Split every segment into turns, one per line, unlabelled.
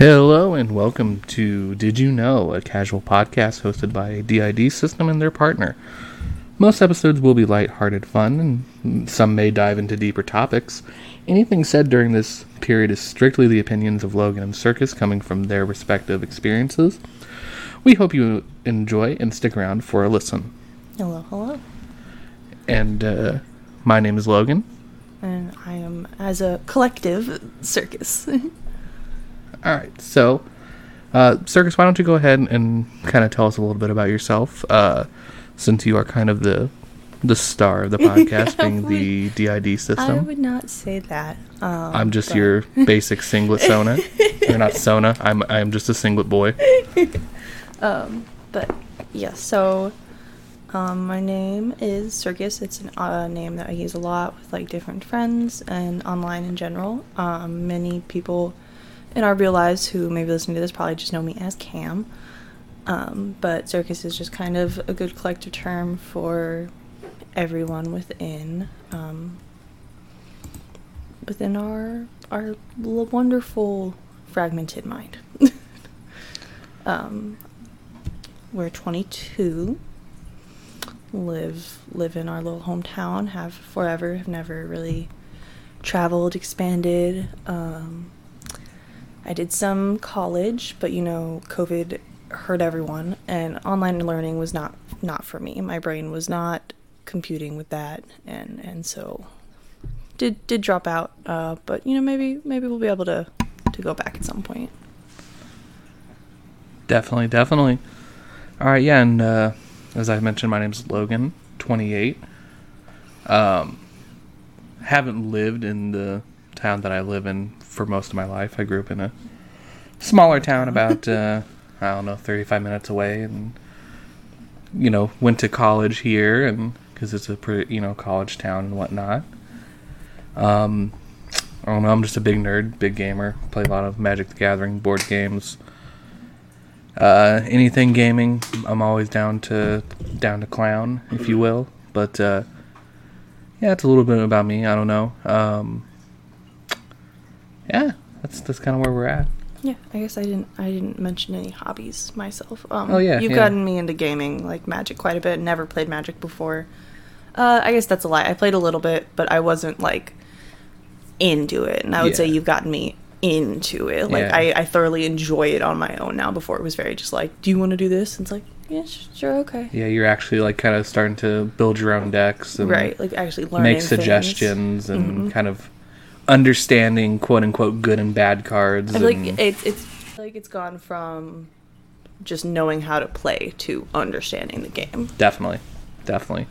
Hello and welcome to Did You Know, a casual podcast hosted by DID System and their partner. Most episodes will be light-hearted fun, and some may dive into deeper topics. Anything said during this period is strictly the opinions of Logan and Circus coming from their respective experiences. We hope you enjoy and stick around for a listen.
Hello, hello.
And uh, my name is Logan.
And I am, as a collective, Circus.
All right, so uh, Circus, why don't you go ahead and, kind of tell us a little bit about yourself, uh, since you are kind of the the star of the podcast, being the DID system.
I would not say that. Um,
I'm just
but-
your basic singlet Sona. You're not Sona. I'm I'm just a singlet boy.
Um, but yeah, so um, my name is Circus. It's a uh, name that I use a lot with like different friends and online in general. Um, many people in our real lives who may be listening to this probably just know me as Cam. Um, but Circus is just kind of a good collective term for everyone within um, within our our wonderful fragmented mind. um, we're 22 live live in our little hometown have forever have never really traveled expanded um, i did some college but you know covid hurt everyone and online learning was not not for me my brain was not computing with that and and so did did drop out uh, but you know maybe maybe we'll be able to to go back at some point
Definitely, definitely. All right, yeah, and uh, as I mentioned, my name's Logan, 28. Um, haven't lived in the town that I live in for most of my life. I grew up in a smaller town, about uh, I don't know, 35 minutes away, and you know, went to college here, and because it's a pretty, you know, college town and whatnot. Um, I don't know. I'm just a big nerd, big gamer. Play a lot of Magic the Gathering board games uh, anything gaming, I'm always down to down to clown, if you will. But uh, yeah, it's a little bit about me. I don't know. Um, yeah, that's that's kind of where we're at.
Yeah, I guess I didn't I didn't mention any hobbies myself. Um,
Oh, yeah,
you've
yeah.
gotten me into gaming like Magic quite a bit. Never played Magic before. Uh, I guess that's a lie. I played a little bit, but I wasn't like into it. And I would say you've gotten me into it. Like
Yeah.
I, I thoroughly enjoy it on my own now. Before it was very just like, do you want to do this? And it's like, yeah, sure, okay.
Yeah, you're actually like kind of starting to build your own decks and
Right, like actually learning
make
things.
suggestions and
Mhm.
kind of understanding quote unquote good and bad cards.
I feel like it's it's like it's gone from just knowing how to play to understanding the game.
Definitely, definitely.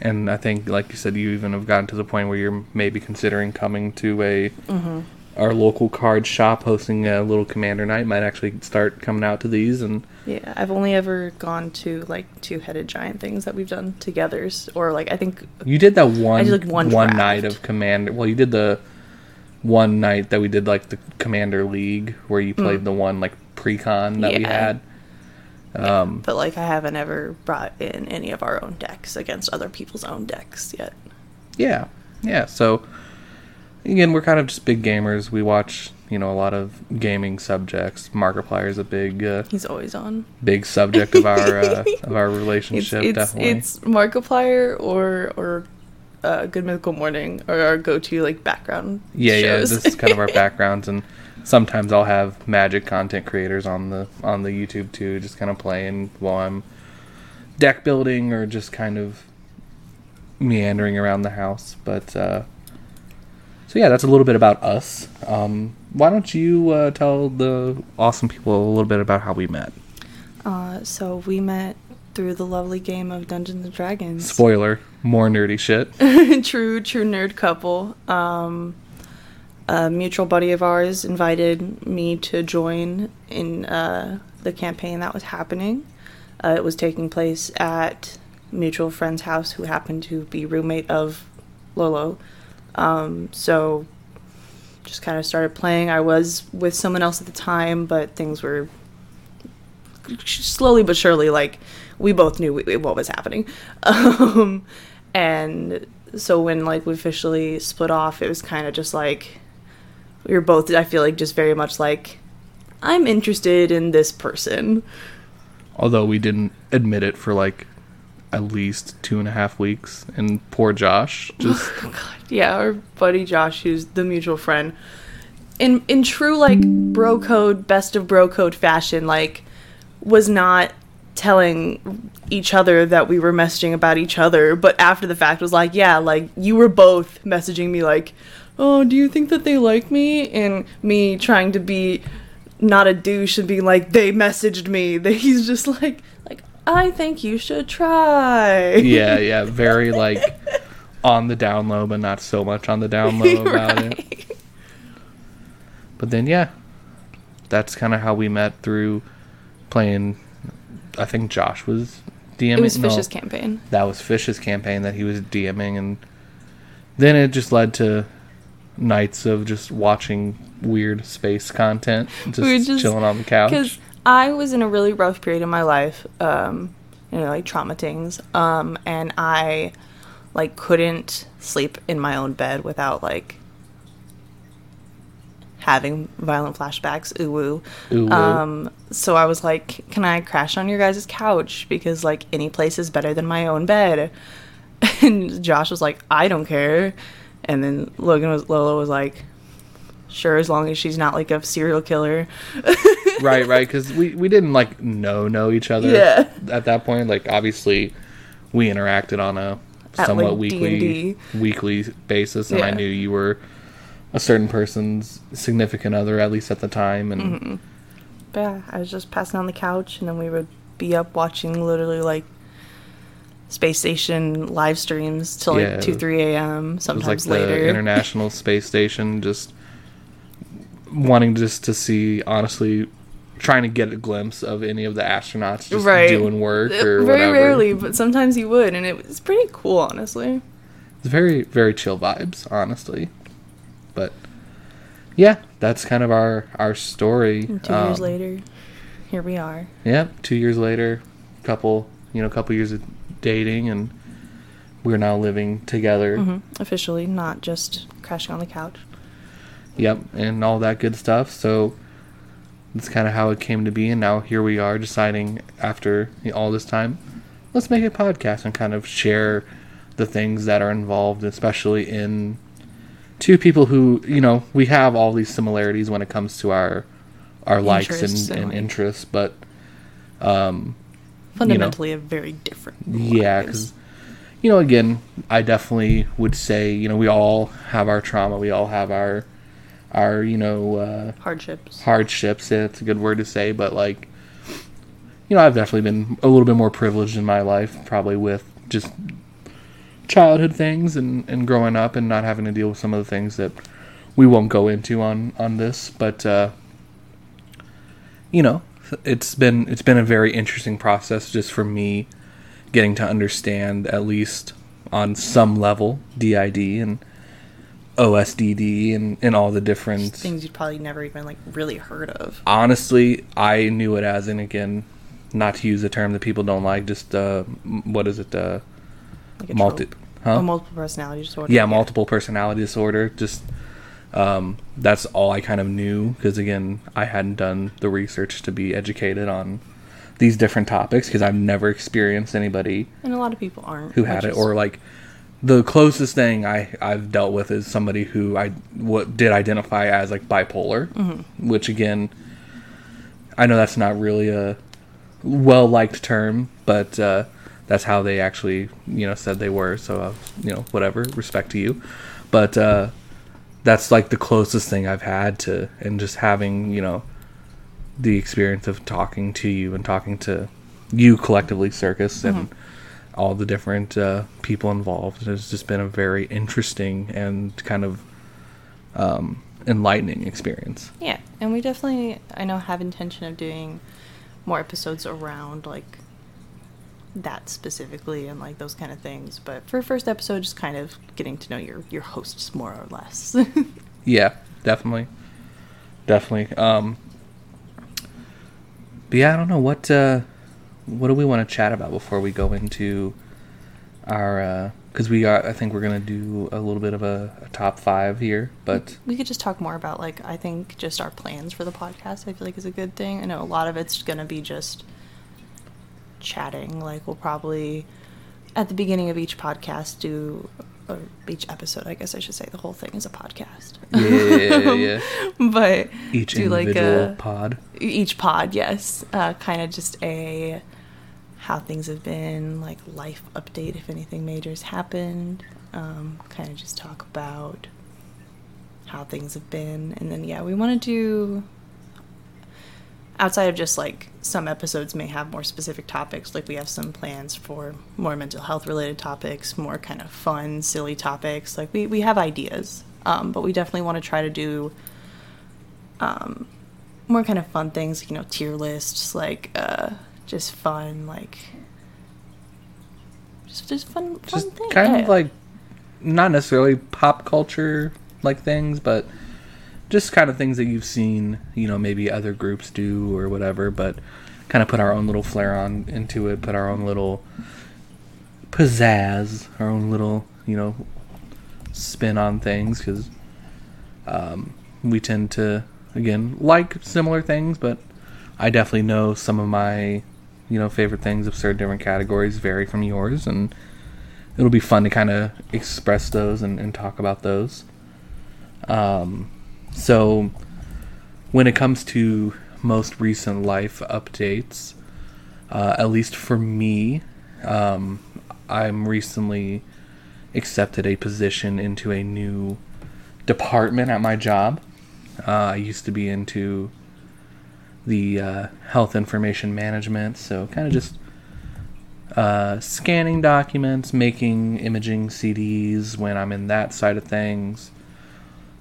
And I think, like you said, you even have gotten to the point where you're maybe considering coming to a
Mm-hmm.
Our local card shop, hosting a little commander night. Might actually start coming out to these, and
Yeah, I've only ever gone to like two-headed giant things that we've done together, or like I think
you did that one I
did, like, one
one night of commander. Well, you did the one night that we did like the commander league where you played the one like pre-con that we
Mm. Yeah.
had. Um,
but like I haven't ever brought in any of our own decks against other people's own decks yet.
Yeah, yeah. So again, we're kind of just big gamers. We watch, you know, a lot of gaming subjects. Markiplier is a big, uh,
He's always on.
big subject of our uh, of our relationship.
it's,
definitely.
it's Markiplier or or uh, Good Mythical Morning or our go-to like background.
yeah, yeah.
shows.
This is kind of our backgrounds, and sometimes I'll have magic content creators on the on the YouTube too, just kind of playing while I'm deck building or just kind of meandering around the house. But uh, so yeah, that's a little bit about us. Um, why don't you uh, tell the awesome people a little bit about how we met?
Uh, so we met through the lovely game of Dungeons and Dragons.
Spoiler: more nerdy shit.
true, true nerd couple. Um, a mutual buddy of ours invited me to join in uh, the campaign that was happening. Uh, it was taking place at mutual friend's house, who happened to be roommate of Lolo. Um, so, just kind of started playing. I was with someone else at the time, but things were slowly but surely like we both knew we, what was happening. Um, and so when like we officially split off, it was kind of just like we were both. I feel like just very much like I'm interested in this person.
Although we didn't admit it for like at least two and a half weeks, and poor Josh just oh,
Yeah, our buddy Josh, who's the mutual friend, in in true like bro code, best of bro code fashion, like was not telling each other that we were messaging about each other, but after the fact was like, yeah, like you were both messaging me like, oh, do you think that they like me? And me trying to be not a douche and being like, they messaged me. That he's just like I think you should try.
yeah, yeah, very like on the down low, but not so much on the down low about it. But then, yeah, that's kind of how we met through playing. I think Josh was DMing.
It was
no,
Fish's campaign.
That was Fish's campaign that he was DMing, and then it just led to nights of just watching weird space content, just,
We just-
chilling on the couch.
I was in a really rough period in my life, um, you know, like trauma things, um, and I like couldn't sleep in my own bed without like having violent flashbacks. Ooh.
Ooh, woo.
Um, so I was like, "Can I crash on your guys' couch? Because like any place is better than my own bed." And Josh was like, "I don't care," and then Logan was Lola was like. Sure, as long as she's not like a serial killer.
right, right, because we we didn't like know know each other
Yeah.
at that point. Like obviously, we interacted on a
At,
somewhat
like,
weekly
D&D.
weekly basis, and I knew you were a certain person's significant other, at least at the time, and
Mm-hmm. Yeah, I was just passing on the couch, and then we would be up watching literally like space station live streams till like
Yeah.
two, three a.m.
it was
Sometimes
like
later.
International Space Station, just wanting just to see, honestly, trying to get a glimpse of any of the astronauts just
Right.
doing work or
Very
whatever.
rarely, but sometimes you would, and it was pretty cool, honestly.
It's very very chill vibes, honestly. But yeah, that's kind of our our story.
And two years
Um,
later, here we are.
Yeah, two years later, couple you know, couple years of dating, and we're now living together.
hmm Officially, not just crashing on the couch.
Yep, and all that good stuff. So that's kind of how it came to be, and now here we are deciding after you know, all this time, let's make a podcast and kind of share the things that are involved, especially in two people who you know we have all these similarities when it comes to our our likes and,
and,
and interests, but um,
Fundamentally, a very different.
yeah, because you know, again, I definitely would say you know we all have our trauma, we all have our our you know uh,
hardships.
hardships. Yeah, it's a good word to say, but like you know, I've definitely been a little bit more privileged in my life, probably with just childhood things and and growing up and not having to deal with some of the things that we won't go into on on this, but. uh you know, it's been it's been a very interesting process just for me getting to understand at least on some level DID and OSDD and, and all the different
Things you'd probably never even like really heard of.
honestly I knew it as and again not to use a term that people don't like just uh what is it uh
Like a
multi huh
A multiple personality disorder.
yeah, multiple personality disorder. Just um, that's all I kind of knew because again, I hadn't done the research to be educated on these different topics because I've never experienced anybody
And a lot of people aren't.
who had it
is-
or like the closest thing I I've dealt with is somebody who I what did identify as like bipolar,
Mm-hmm.
which again, I know that's not really a well liked term, but uh, that's how they actually you know said they were. So uh, you know whatever, respect to you, but uh, that's like the closest thing I've had to, and just having you know the experience of talking to you and talking to you collectively, circus and all the different uh, people involved. It's just been a very interesting and kind of um, enlightening experience.
Yeah, and we definitely, I know, have intention of doing more episodes around like that specifically and like those kind of things. But for first episode, just kind of getting to know your your hosts more or less.
Yeah, definitely, definitely. Um, but yeah, I don't know what uh, what do we want to chat about before we go into our because we got. I think we're gonna do a little bit of a, a top five here, but
We could just talk more about like I think just our plans for the podcast. I feel like is a good thing. I know a lot of it's gonna be just chatting. Like we'll probably at the beginning of each podcast do or each episode. I guess I should say the whole thing is a podcast.
yeah, yeah, yeah,
but
Each
do like
individual
a
pod.
each pod, yes, uh, kind of just a how things have been, like life update if anything major's happened. Um, kind of just talk about how things have been, and then yeah, we want to do outside of just like some episodes may have more specific topics. Like we have some plans for more mental health related topics, more kind of fun, silly topics. Like we we have ideas, um, but we definitely want to try to do. Um, more kind of fun things, you know, tier lists, like uh, just fun, like just just fun, fun
Just
things.
kind
Yeah.
of like not necessarily pop culture like things, but just kind of things that you've seen, you know, maybe other groups do or whatever, but kind of put our own little flair on into it, put our own little pizzazz, our own little, you know, spin on things because um, we tend to, again, like similar things, but I definitely know some of my, you know, favorite things of certain different categories vary from yours, and it'll be fun to kind of express those and, and talk about those. Um, so, when it comes to most recent life updates, uh, at least for me, um, I'm recently accepted a position into a new department at my job. Uh, I used to be into the uh, health information management, so kind of just uh, scanning documents, making imaging CDs when I'm in that side of things.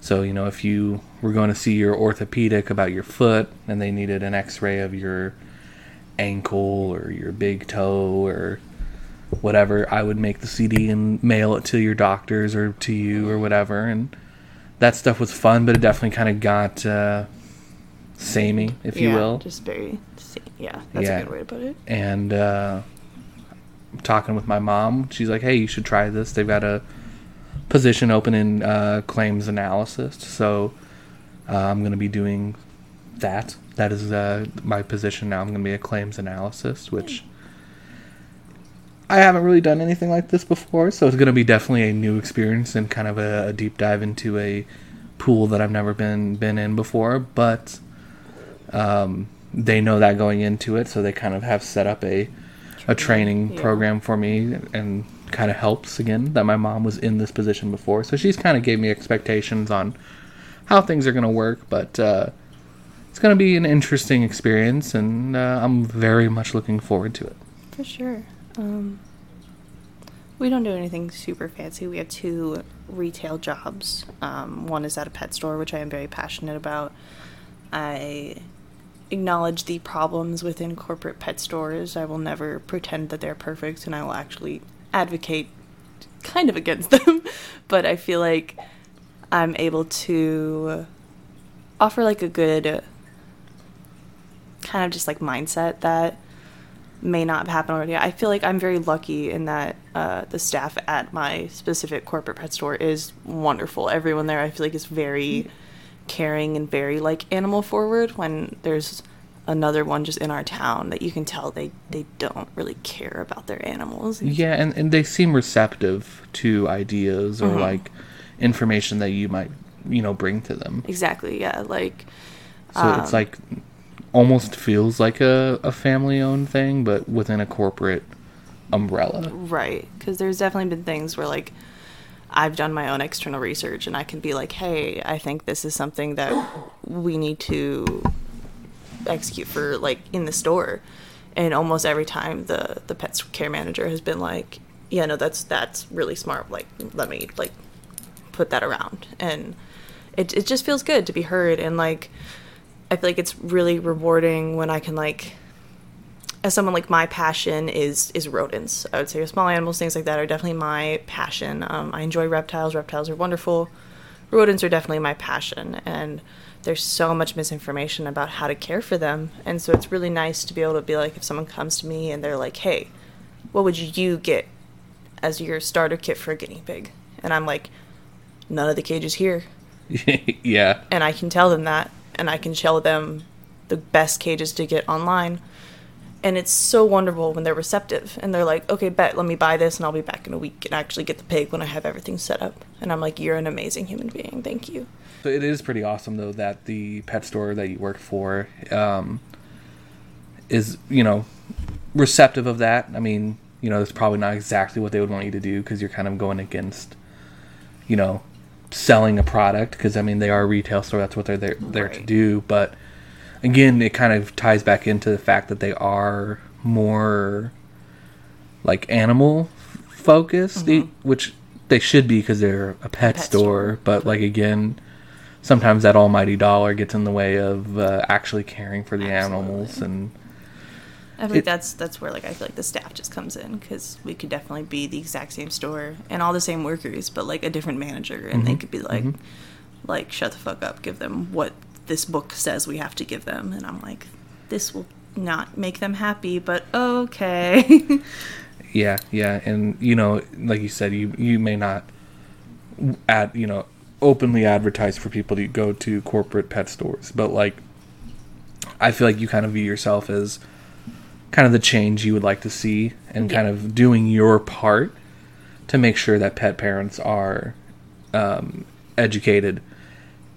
So, you know, if you were going to see your orthopedic about your foot and they needed an x ray of your ankle or your big toe or whatever, I would make the CD and mail it to your doctors or to you or whatever. And that stuff was fun, but it definitely kind of got uh, samey, if you will.
just very, same. yeah, that's
Yeah.
a good way to put it.
and uh, talking with my mom. She's like, "Hey, you should try this. They've got a position open in uh, claims analysis, so uh, I'm going to be doing that. That is uh, my position now. I'm going to be a claims analyst, which I haven't really done anything like this before, so it's going to be definitely a new experience and kind of a, a deep dive into a pool that I've never been been in before, but." Um, they know that going into it, so they kind of have set up a a training
Yeah.
program for me and kind of helps again that my mom was in this position before. So she's kind of gave me expectations on how things are going to work, but uh, it's going to be an interesting experience, and uh, I'm very much looking forward to it.
For sure. Um, we don't do anything super fancy. We have two retail jobs. Um, one is at a pet store, which I am very passionate about. I acknowledge the problems within corporate pet stores. I will never pretend that they're perfect, and I will actually advocate kind of against them. but I feel like I'm able to offer like a good kind of just like mindset that may not happen already. I feel like I'm very lucky in that uh, the staff at my specific corporate pet store is wonderful. Everyone there, I feel like, is very caring and very like animal forward. When there's another one just in our town that you can tell they they don't really care about their animals.
Yeah, and, and they seem receptive to ideas or
Mhm.
like information that you might you know bring to them.
Exactly. Yeah. Like.
So it's
um,
like almost feels like a, a family owned thing, but within a corporate umbrella.
Right. Because there's definitely been things where, like, I've done my own external research and I can be like, hey, I think this is something that we need to execute for, like, in the store. And almost every time the, the pet care manager has been like, yeah, no, that's that's really smart. Like, let me, like, put that around. And it, it just feels good to be heard. And, like, I feel like it's really rewarding when I can, like, as someone like my passion is is rodents. I would say small animals, things like that are definitely my passion. Um, I enjoy reptiles. Reptiles are wonderful. Rodents are definitely my passion, and there's so much misinformation about how to care for them. And so it's really nice to be able to be like, if someone comes to me and they're like, "Hey, what would you get as your starter kit for a guinea pig. And I'm like, none of the cages here.
yeah.
And I can tell them that. And I can show them the best cages to get online. And it's so wonderful when they're receptive and they're like, okay, bet, let me buy this and I'll be back in a week and actually get the pig when I have everything set up. And I'm like, you're an amazing human being. Thank you.
So it is pretty awesome though that the pet store that you work for um, is you know receptive of that. I mean, you know, it's probably not exactly what they would want you to do because you're kind of going against, you know, selling a product because I mean they are a retail store. That's what they're there, there to do. But again, it kind of ties back into the fact that they are more like animal focused, mm-hmm. which they should be because they're a pet,
Pet
store.
store.
But like again, sometimes that almighty dollar gets in the way of uh, actually caring for the animals and
I think
It-
that's that's where like I feel like the staff just comes in because we could definitely be the exact same store and all the same workers, but like a different manager, and they mm-hmm. could be like, mm-hmm. like shut the fuck up, give them what this book says we have to give them, and I'm like, this will not make them happy, but okay.
Yeah, yeah, and you know, like you said, you you may not ad you know openly advertise for people to go to corporate pet stores, but like I feel like you kind of view yourself as kind of the change you would like to see, and kind of doing your part to make sure that pet parents are um, educated,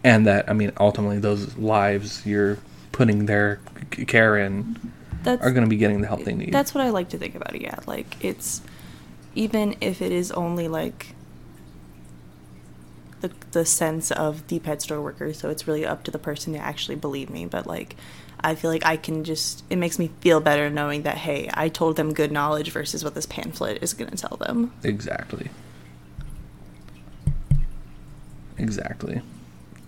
and that I mean ultimately those lives you're putting their care in
that's
are going to be getting the help they need.
That's what I like to think about it. Yeah, like it's even if it is only like the the sense of the pet store worker, so it's really up to the person to actually believe me. But like, I feel like I can just it makes me feel better knowing that hey, I told them good knowledge versus what this pamphlet is going to tell them.
Exactly. Exactly.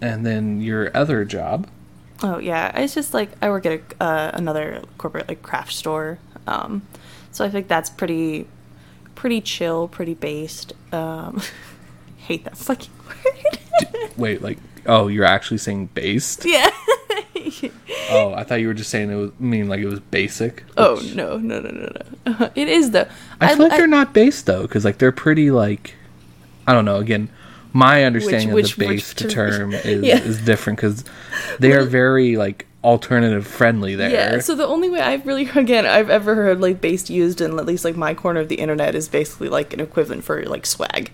And then your other job.
Oh yeah, it's just like I work at a, uh, another corporate like craft store, um, so I think that's pretty, pretty chill, pretty based. Um, hate that fucking word.
Wait, like, oh, you're actually saying based?
yeah.
Oh, I thought you were just saying it was mean like it was basic.
oh no no no no no! it is though.
I feel like they're not based though, because like they're pretty like, I don't know. Again, my understanding
which-
of the based
term-
is
Yeah.
is different because they are very like alternative friendly there.
Yeah, so the only way I've really again I've ever heard like based used in at least like my corner of the internet is basically like an equivalent for like swag,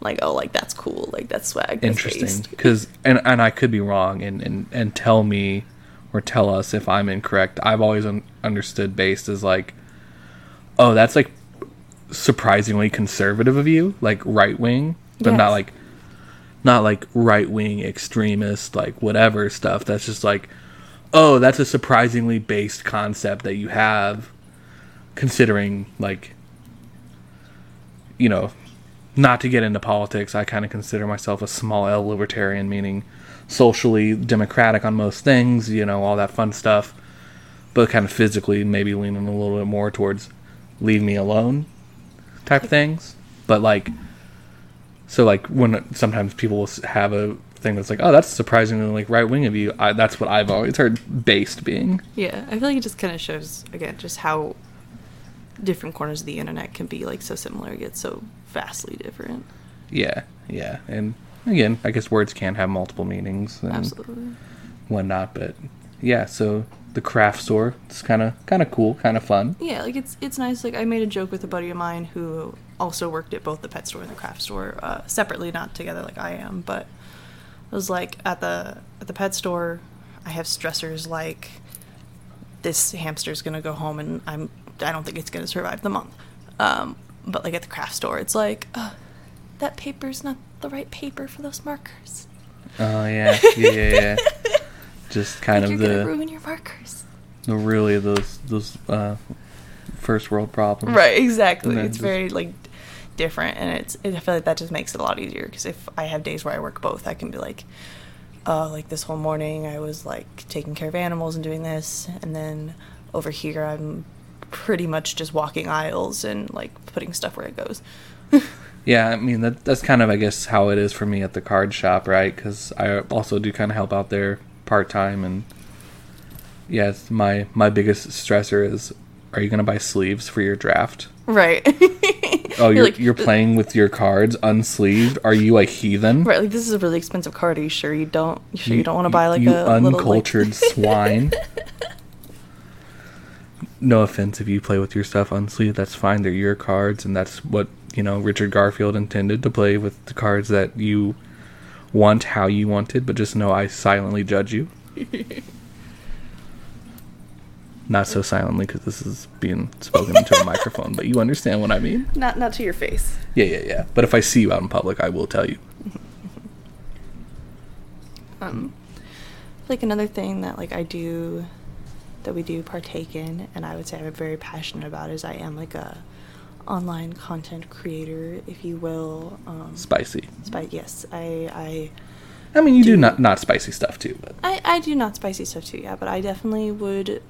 like oh like that's cool like that's swag. That's
interesting because and and I could be wrong and and and tell me or tell us if I'm incorrect. I've always un- understood based as like, oh, that's like surprisingly conservative of you, like right wing, but not like not like right wing extremist, like whatever stuff. That's just like, oh, that's a surprisingly based concept that you have, considering like, you know, not to get into politics, I kind of consider myself a small L libertarian, meaning socially democratic on most things, you know, all that fun stuff, but kind of physically maybe leaning a little bit more towards leave me alone type things. But like, so like when sometimes people will have a thing that's like, oh, that's surprisingly like right wing of you. I, that's what I've always heard based being.
Yeah, I feel like it just kind of shows again just how different corners of the internet can be like so similar yet so vastly different.
Yeah, yeah, and again, I guess words can have multiple meanings and
Absolutely.
whatnot, but yeah. So the craft store, it's kind of kind of cool, kind of fun.
Yeah, like it's it's nice. Like I made a joke with a buddy of mine who also worked at both the pet store and the craft store uh, separately, not together like I am. But it was like at the at the pet store, I have stressors like this hamster's gonna go home and I'm I don't think it's gonna survive the month. Um, but like at the craft store, it's like uh, that paper's not the right paper for those markers.
Oh yeah, yeah, yeah. yeah. Just kind
like
of the
ruin your markers.
really those those uh, first world problems.
Right, exactly. It's
just-
very like different, and it's. I feel like that just makes it a lot easier because if I have days where I work both, I can be like, uh, like this whole morning I was like taking care of animals and doing this, and then over here I'm pretty much just walking aisles and like putting stuff where it goes.
Yeah, I mean that that's kind of I guess how it is for me at the card shop, right? Because I also do kind of help out there part time, and yes, my my biggest stressor is, are you gonna buy sleeves for your draft?
Right.
oh, you're
like,
you're playing with your cards unsleeved. Are you a heathen?
Right, like this is a really expensive card. Are you sure you don't? You sure you, don't want to buy like
you
a little like
uncultured swine. No offense if you play with your stuff unsleeved. That's fine. They're your cards, and that's what you know. Richard Garfield intended to play with the cards that you want, how you wanted. But just know I silently judge you. Not so silently because this is being spoken into a microphone, but you understand what I mean.
not not to your face.
Yeah, yeah, yeah. But if I see you out in public, I will tell you.
Um, like another thing that like I do, that we do partake in, and I would say I'm very passionate about is I am like a online content creator, if you will. Um,
Spicy.
Spi- yes, I I.
I mean, you do
Do-
not not spicy stuff too, but
I, I do not spicy stuff too, yeah, but I definitely would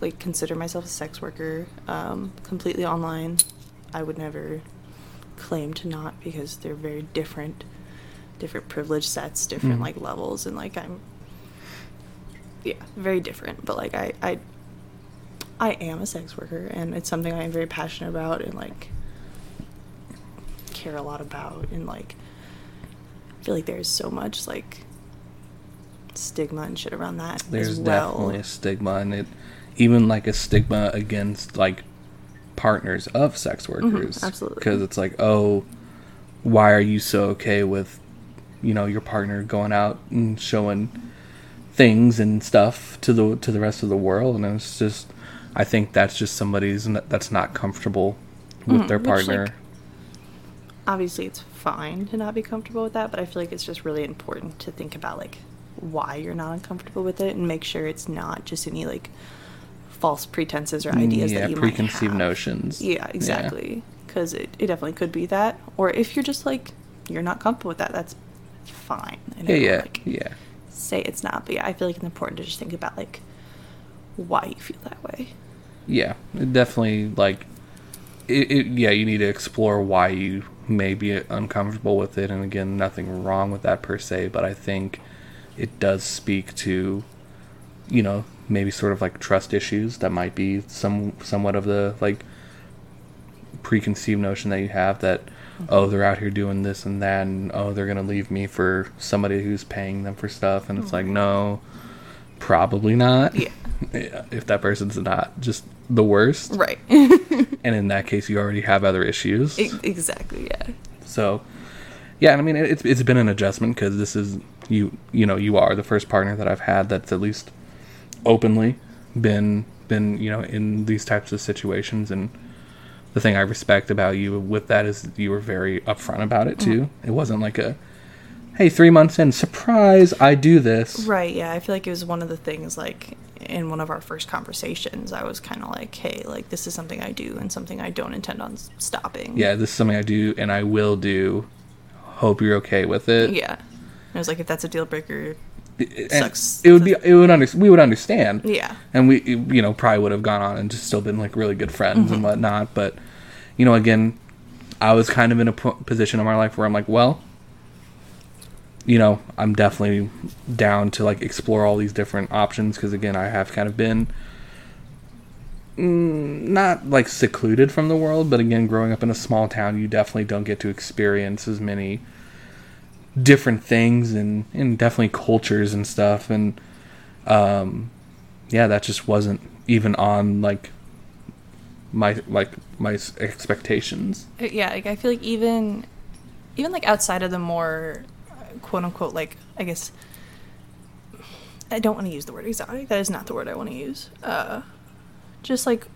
like consider myself a sex worker, um, completely online. I would never claim to not because they're very different, different privilege sets, different
Mhm.
like levels, and like I'm, yeah, very different. But like I, I, I am a sex worker, and it's something I am very passionate about, and like care a lot about, and like I feel like there's so much like stigma and shit around that
there's
as well.
definitely a stigma, and it even like a stigma against like partners of sex workers.
Mm-hmm, absolutely.
because it's like, oh, why are you so okay with, you know, your partner going out and showing things and stuff to the to the rest of the world? And it's just, I think that's just somebody's that's not comfortable with
Mhm,
their
which,
partner.
like, Obviously, it's fine to not be comfortable with that, but I feel like it's just really important to think about like why you're not uncomfortable with it and make sure it's not just any like false pretenses or ideas
yeah,
that you
preconceived
might have.
notions.
Yeah, exactly. Because it, it definitely could be that. Or if you're just like, you're not comfortable with that, that's fine. And
Yeah, yeah,
like,
yeah.
Say it's not. But yeah, I feel like it's important to just think about like why you feel that way.
Yeah, definitely like it, it. Yeah, you need to explore why you may be uncomfortable with it, and again, nothing wrong with that per se. But I think it does speak to, you know, maybe sort of like trust issues that might be some somewhat of the like preconceived notion that you have that mm-hmm. oh they're out here doing this and that and oh they're gonna leave me for somebody who's paying them for stuff and it's like mm-hmm. no probably not
Yeah.
yeah, if that person's not just the worst
Right.
and in that case you already have other issues
E- exactly. Yeah.
so yeah and i mean it, it's, it's been an adjustment because this is you you know you are the first partner that i've had that's at least openly been been you know in these types of situations and the thing i respect about you with that is you were very upfront about it too mm-hmm. it wasn't like a hey three months in surprise i do this
Right, yeah. I feel like it was one of the things like in one of our first conversations, I was kind of like, "Hey, like this is something I do and something I don't intend on stopping."
yeah this is something i do and i will do hope you're okay with it
Yeah. I was like, if that's a deal breaker,
And
Sucks.
it would be it would under, we would understand
yeah.
and we you know probably would have gone on and just still been like really good friends
Mm-hmm.
and whatnot but you know again i was kind of in a position in my life where i'm like well you know i'm definitely down to like explore all these different options because again i have kind of been mm, not like secluded from the world but again growing up in a small town you definitely don't get to experience as many different things and, and definitely cultures and stuff and um yeah that just wasn't even on like my like my expectations
Uh, Yeah, like I feel like even even like outside of the more uh, quote unquote like I guess I don't want to use the word exotic. That is not the word I want to use. Uh just like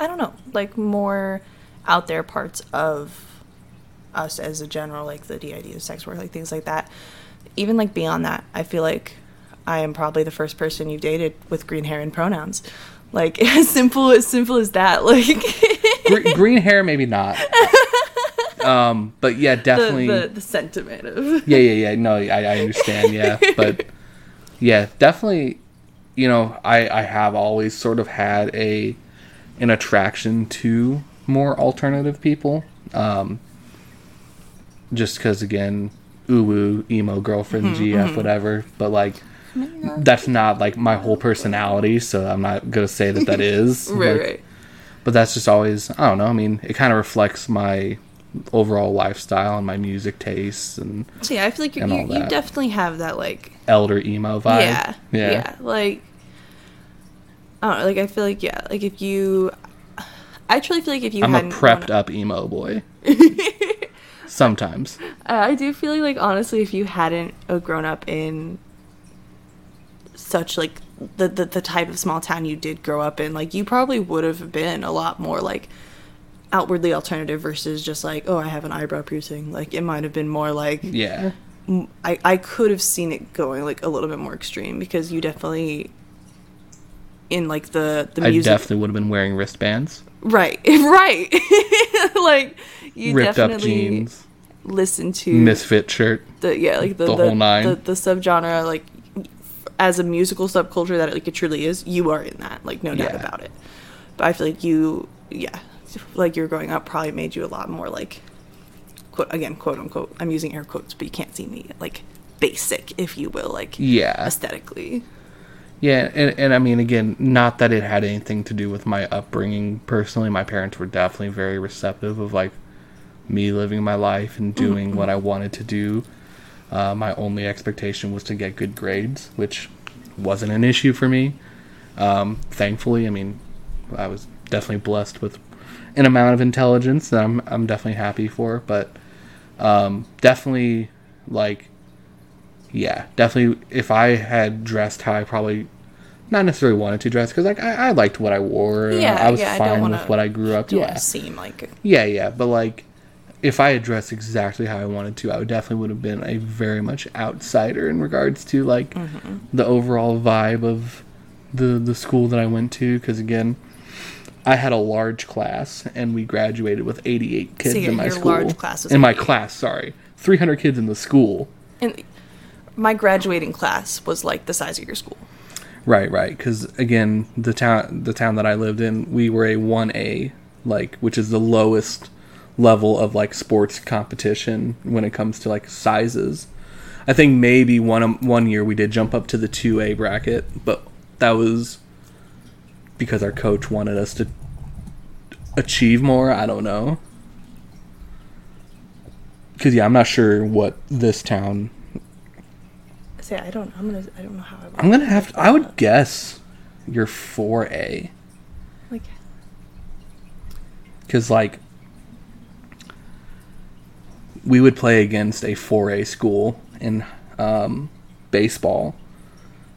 I don't know, like more out there parts of us as a general like the DID of sex work, like things like that. Even like beyond that, I feel like I am probably the first person you've dated with green hair and pronouns. Like as simple as simple as that. Like
Gre- green hair maybe not um but yeah definitely
the, the, the sentiment of
yeah yeah yeah no I, I understand yeah but yeah definitely you know i i have always sort of had a an attraction to more alternative people um just because again uwu emo girlfriend mm-hmm, gf mm-hmm. whatever but like that's not like my whole personality so i'm not gonna say that that is
right
Like,
right
but that's just always I don't know. I mean, it kind of reflects my overall lifestyle and my music tastes and
So yeah, I feel like you,
And
you,
all
you definitely have that like
elder emo vibe.
yeah,
yeah,
yeah, like I don't know, like I feel like yeah, like if you, I truly feel like if you
I'm a prepped up emo boy. Sometimes.
Uh, I do feel like, honestly, if you hadn't uh, grown up in such like the, the the type of small town you did grow up in, like you probably would have been a lot more like outwardly alternative versus just like oh I have an eyebrow piercing. Like it might have been more like
Yeah.
I, I could have seen it going like a little bit more extreme because you definitely in like the the
I
music
definitely would have been wearing wristbands,
right right like you
ripped up
definitely
jeans,
listen to
misfit shirt.
the yeah like the
The
the,
whole nine.
the, the subgenre like as a musical subculture that it, like it truly is you are in that like no doubt
Yeah.
about it but i feel like you yeah like you're growing up probably made you a lot more like quote again quote unquote i'm using air quotes but you can't see me like basic if you will like
Yeah.
aesthetically
Yeah, and, and I mean, again, not that it had anything to do with my upbringing personally. My parents were definitely very receptive of like me living my life and doing what I wanted to do. Uh, my only expectation was to get good grades, which wasn't an issue for me. Um, thankfully, I mean, I was definitely blessed with an amount of intelligence that I'm I'm definitely happy for, but um, definitely like yeah, definitely. If I had dressed how I probably not necessarily wanted to dress, because like I, I liked what I wore.
Yeah,
I was
yeah,
fine
wanna-
with what I grew up.
don't
Yeah,
want to seem like
yeah, yeah. But like, if I had dressed exactly how I wanted to, I would definitely would have been a very much outsider in regards to like
Mm-hmm.
the overall vibe of the the school that I went to. Because again. I had a large class, and we graduated with 88 kids
So your-
in my
your
school.
large class
in my class, sorry, 300 kids in the school.
and my graduating class was like the size of your school
Right, right. Because again, the town the town that I lived in, we were a one A, like which is the lowest level of like sports competition when it comes to like sizes. I think maybe one um, one year we did jump up to the two A bracket, but that was because our coach wanted us to achieve more. I don't know. Because yeah, I'm not sure what this town.
say i don't i'm gonna i don't know how i
I'm gonna have. To, I would uh, guess you're four A.
like
because like we would play against a 4A school in um, baseball,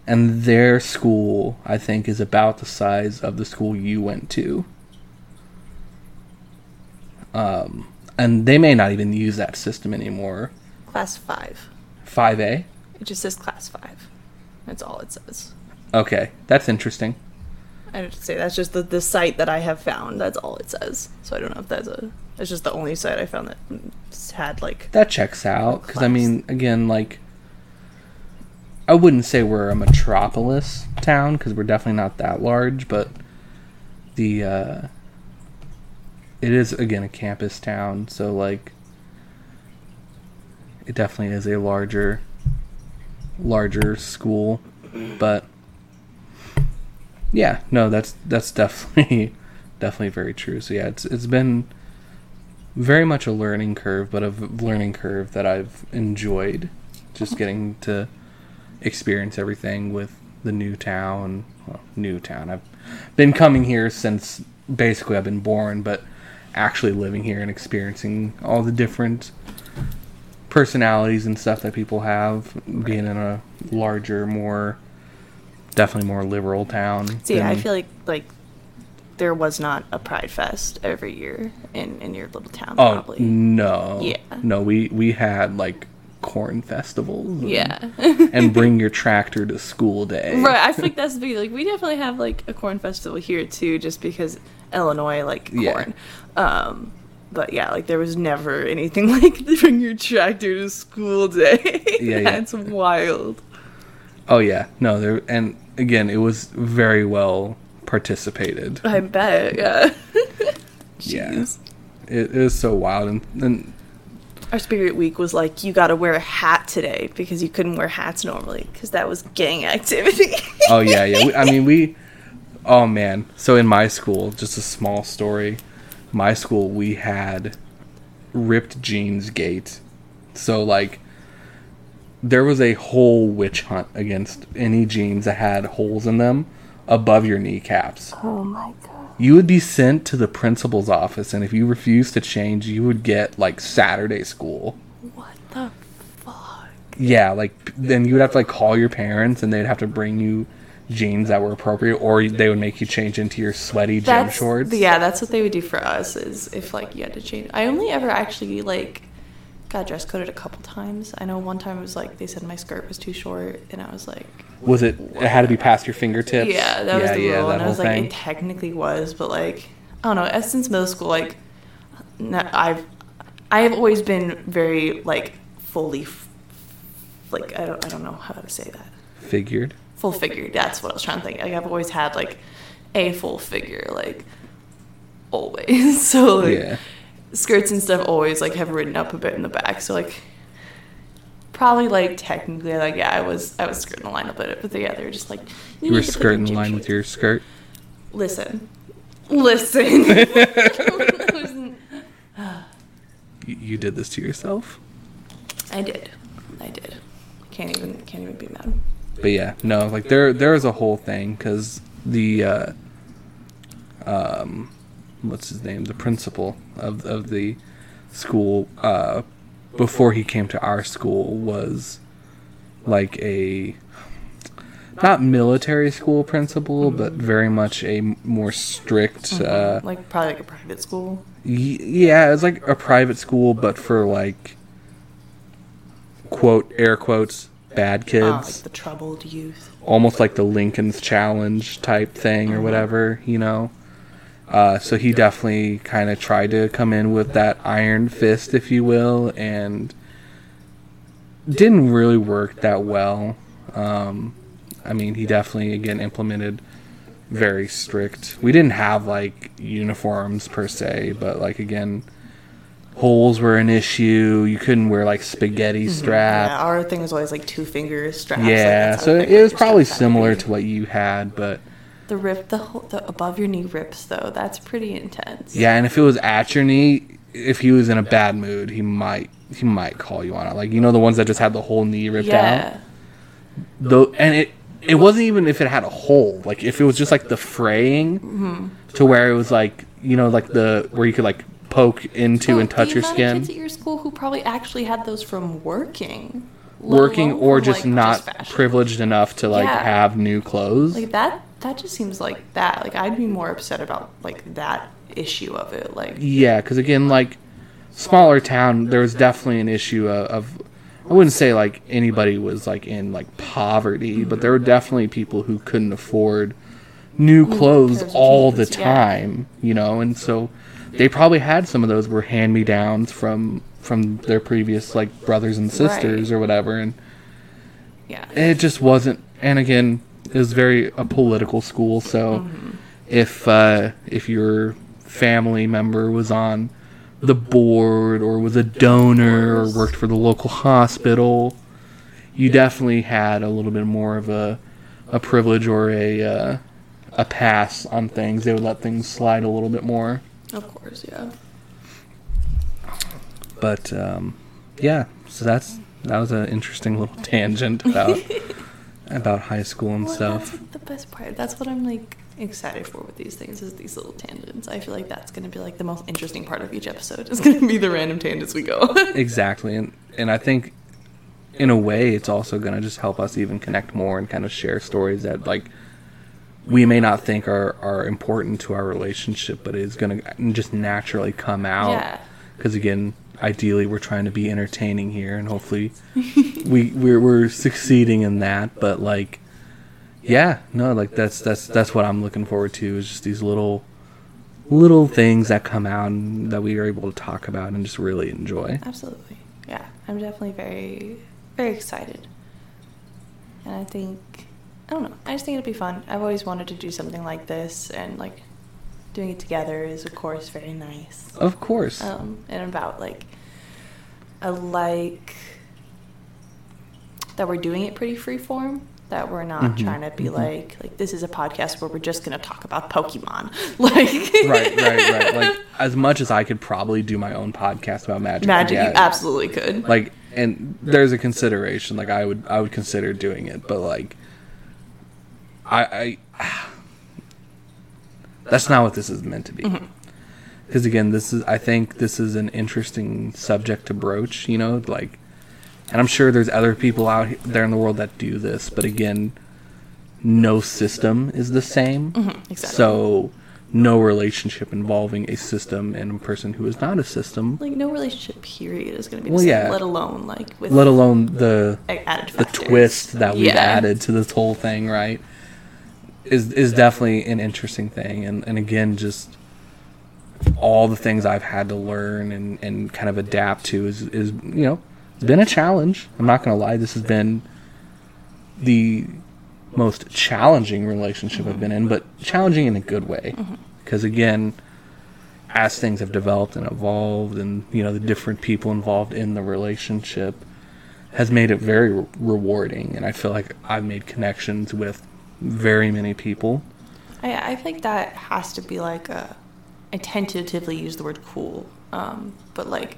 and their school I think is about the size of the school you went to. Um, and they may not even use that system anymore.
class five
5A.
it just says class five that's all it says
Okay, that's interesting.
I would say that's just the, the site that I have found. That's all it says. So I don't know if that's a. It's just the only site I found that had like.
That checks out because I mean, again, like I wouldn't say we're a metropolis town because we're definitely not that large, but the uh, it is again a campus town, so like it definitely is a larger larger school, but yeah, no, that's that's definitely definitely very true. So yeah, it's it's been very much a learning curve, but a learning curve that I've enjoyed. Just getting to experience everything with the new town. Well, new town. I've been coming here since basically I've been born, but actually living here and experiencing all the different personalities and stuff that people have. Being in a larger, more definitely more liberal town.
See, I feel like like there was not a Pride Fest every year in in your little town.
Oh
probably.
no!
Yeah.
no. We we had like corn festivals. and-
Yeah.
and bring your tractor to school day.
right. I feel like that's the big like we definitely have like a corn festival here too, just because Illinois like
Yeah.
corn. Um, but yeah, like there was never anything like bring your tractor to school day.
Yeah, yeah.
that's wild.
Oh yeah, no. There and again, it was very well participated.
I bet. Yeah.
Yeah. It is so wild, and, and
Our spirit week was like you got to wear a hat today because you couldn't wear hats normally because that was gang activity.
oh yeah, yeah. We, I mean, we Oh man. So in my school, just a small story. My school we had ripped jeans gate. So like there was a whole witch hunt against any jeans that had holes in them above your kneecaps.
Oh my god.
You would be sent to the principal's office and if you refused to change, you would get like Saturday school.
What the fuck?
Yeah, like then you would have to like call your parents and they'd have to bring you jeans that were appropriate or they would make you change into your sweaty gym
That's
shorts.
yeah. That's what they would do for us. Is if like you had to change. I only ever actually like got dress coded a couple times. I know one time it was like they said my skirt was too short, and I was like,
Was it it had to be past your fingertips?
yeah, that was the rule.
that
and I was like,
thing.
it technically was, but like I don't know. Since middle school, like I've I have always been very like fully f- like I don't I don't know how to say that.
Figured.
full figured. That's what I was trying to think. Like I've always had like a full figure, like always. so like
Yeah.
skirts and stuff always like have ridden up a bit in the back. So like probably like technically like yeah, I was I was skirting the line a bit, but yeah, they were just like
You were
put your
skirting the line with your skirt.
listen, listen.
You, you did this to yourself.
I did, I did. Can't even can't even be mad.
But yeah, no, like there there is a whole thing because the uh, um, what's his name, the principal of of the school uh, before he came to our school was like a not military school principal, but very much a more strict. Uh,
like probably like a private school.
y- yeah, it's like a private school, but for like quote air quotes bad kids
Uh, like the troubled youth.
almost like the Lincoln's Challenge type thing or whatever, you know. Uh, so he definitely kind of tried to come in with that iron fist, if you will, and didn't really work that well. Um, I mean, he definitely again implemented very strict. We didn't have like uniforms per se, but like again, holes were an issue. You couldn't wear like spaghetti strap.
Yeah, our thing was always like two fingers straps.
Yeah,
that's
so it was probably similar to what you had, but
the rip, the whole, the above your knee rips though. That's pretty intense.
yeah, and if it was at your knee, if he was in a bad mood, he might he might call you on it. Like you know the ones that just had the whole knee ripped out.
yeah.
Though, and it it wasn't even if it had a hole. Like if it was just like the fraying
Mm-hmm.
to where it was like you know like the where you could like poke into
Oh,
and touch your skin.
kids at your school who probably actually had those from working,
Working or just
like,
not
fashion.
privileged enough to like
Yeah.
have new clothes.
Like that. That just seems like that. Like I'd be more upset about like that issue of it. Like
Yeah, because again, like smaller town, there was definitely an issue of, of. I wouldn't say like anybody was like in like poverty, but there were definitely people who couldn't afford new clothes all the time, you know, and so they probably had some of those were hand me downs from from their previous like brothers and sisters
Right.
or whatever, and
yeah.
it just wasn't. And again, it was very a political school, so
Mm-hmm.
if uh, if your family member was on the board or was a donor or worked for the local hospital, you definitely had a little bit more of a a privilege or a uh, a pass on things. They would let things slide a little bit more.
Of course, yeah.
But um, yeah, so that's that was an interesting little tangent about about high school and
Well,
stuff.
That's like the best part. That's what I'm like excited for with these things is these little tangents. I feel like that's going to be like the most interesting part of each episode. Is going to be the random tangents we go.
Exactly, and and I think in a way it's also going to just help us even connect more and kind of share stories that like we may not think are are important to our relationship, but it's going to just naturally come out.
Yeah.
Because again, ideally we're trying to be entertaining here, and hopefully we we're, we're succeeding in that. But like, yeah, no, like that's that's that's what I'm looking forward to is just these little little things that come out and that we are able to talk about and just really enjoy.
Absolutely. Yeah. I'm definitely very, very excited. And I think, I don't know, I just think it'll be fun. I've always wanted to do something like this, and like doing it together is, of course, very nice.
Of course.
Um, and about like, I like that we're doing it pretty free form. That we're not
Mm-hmm,
trying to be like like this is a podcast where we're just gonna talk about Pokemon. Like
right, right, right. Like as much as I could probably do my own podcast about Magic.
Magic, you absolutely could.
like and there's a consideration like i would i would consider doing it but like i i that's not what this is meant to be because again this is i think this is an interesting subject to broach you know like and i'm sure there's other people out there in the world that do this but again no system is the same mm-hmm,
exactly.
so no relationship involving a system and a person who is not a system
like no relationship period is gonna be the
Well,
same,
yeah.
let alone like with
let alone the the
factors.
twist that we've
Yeah.
added to this whole thing, right? Is is definitely an interesting thing, and and again, just all the things I've had to learn and and kind of adapt to is is you know it's been a challenge. I'm not gonna lie, this has been the most challenging relationship I've been in, but challenging in a good way, mm-hmm. because again. As things have developed and evolved, and you know the different people involved in the relationship, has made it very re- rewarding and i feel like i've made connections with very many people
I, I think that has to be like a. I tentatively use the word cool, um, but like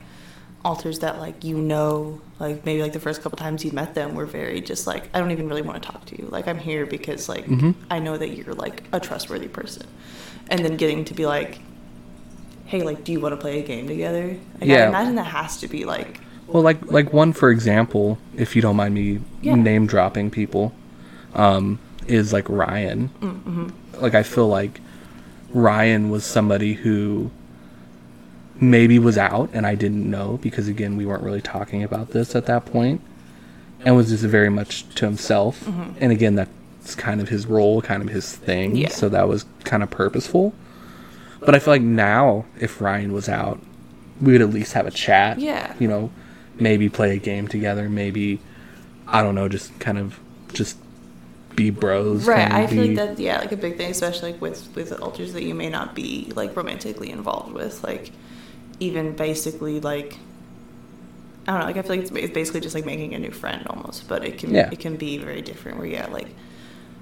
alters that like you know, like maybe like the first couple times you met them were very just like I don't even really want to talk to you. Like I'm here because like I know that you're like a trustworthy person, and then getting to be like, hey, like do you want to play a game together? Like,
Yeah.
I imagine that has to be like
well like like one for example if you don't mind me
Yeah.
name dropping people um is like ryan like i feel like ryan was somebody who maybe was out and i didn't know because again we weren't really talking about this at that point and was just very much to himself and again that's kind of his role kind of his thing
Yeah.
so that was kind of purposeful but i feel like now if ryan was out we would at least have a chat
Yeah.
you know maybe play a game together maybe i don't know just kind of just be bros
Right, I feel like
be-
that's yeah, like a big thing, especially like with with alters that you may not be like romantically involved with, like even basically like I don't know, like I feel like it's, it's basically just like making a new friend almost, but it can
Yeah.
it can be very different. Where yeah, like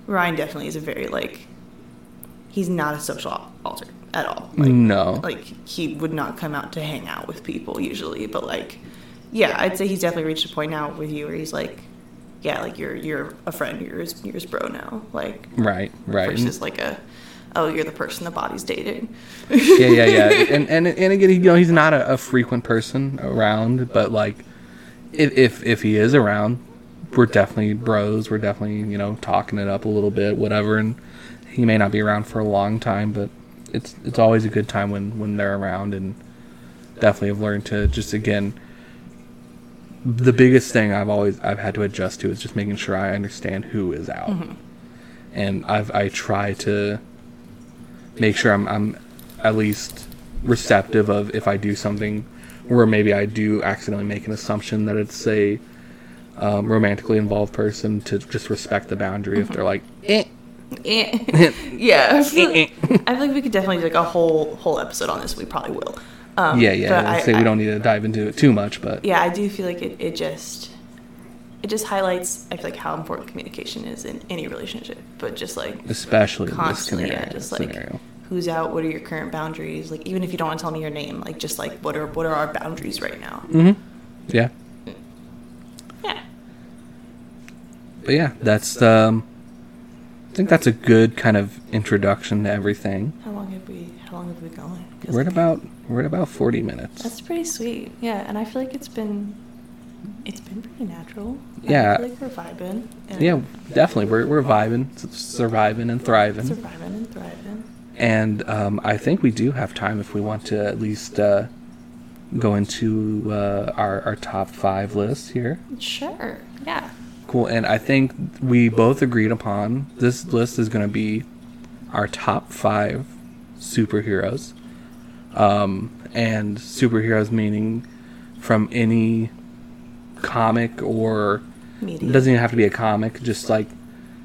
Ryan definitely is a very like he's not a social alter at all. Like,
no
like he would not come out to hang out with people usually, but like yeah, I'd say he's definitely reached a point now with you where he's like yeah, like you're you're a friend, you're his, you're his bro now, like
right right
versus like a oh you're the person the body's dating.
yeah, yeah, yeah. And and and again, you know, he's not a, a frequent person around, but like, if if if he is around, we're definitely bros. We're definitely you know talking it up a little bit, whatever. And he may not be around for a long time, but it's it's always a good time when when they're around. And definitely have learned to just again. The biggest thing I've always I've had to adjust to is just making sure I understand who is out, and I've I try to make sure I'm, I'm at least receptive of if I do something where maybe I do accidentally make an assumption that it's a um, romantically involved person to just respect the boundary if they're like, eh,
Eh. yeah, I feel,
Eh,
I feel like we could definitely do like a whole whole episode on this. We probably will. Um,
yeah, yeah. I say
I-
we don't need to dive into it too much, but
Yeah, I do feel like it, it just it just highlights I feel like how important communication is in any relationship, but just like
especially in this
constantly,
scenario.
yeah, just like
scenario.
who's out, what are your current boundaries? Like even if you don't want to tell me your name, like just like what are what are our boundaries right now?
Mm-hmm. Yeah,
Yeah.
but yeah, that's um, I think that's a good kind of introduction to everything.
How long have we how long have we been going?
We're at about we're at about forty minutes.
That's pretty sweet. Yeah, and I feel like it's been it's been pretty natural.
Yeah.
I feel like we're vibing.
Yeah, definitely. We're we're vibing, surviving, and thriving.
surviving and thriving.
And um, I think we do have time if we want to at least uh, go into uh, our, our top five list here.
Sure. Yeah.
Cool. And I think we both agreed upon this list is going to be our top five superheroes. Um, and superheroes meaning from any comic or
Media.
it doesn't even have to be a comic, just like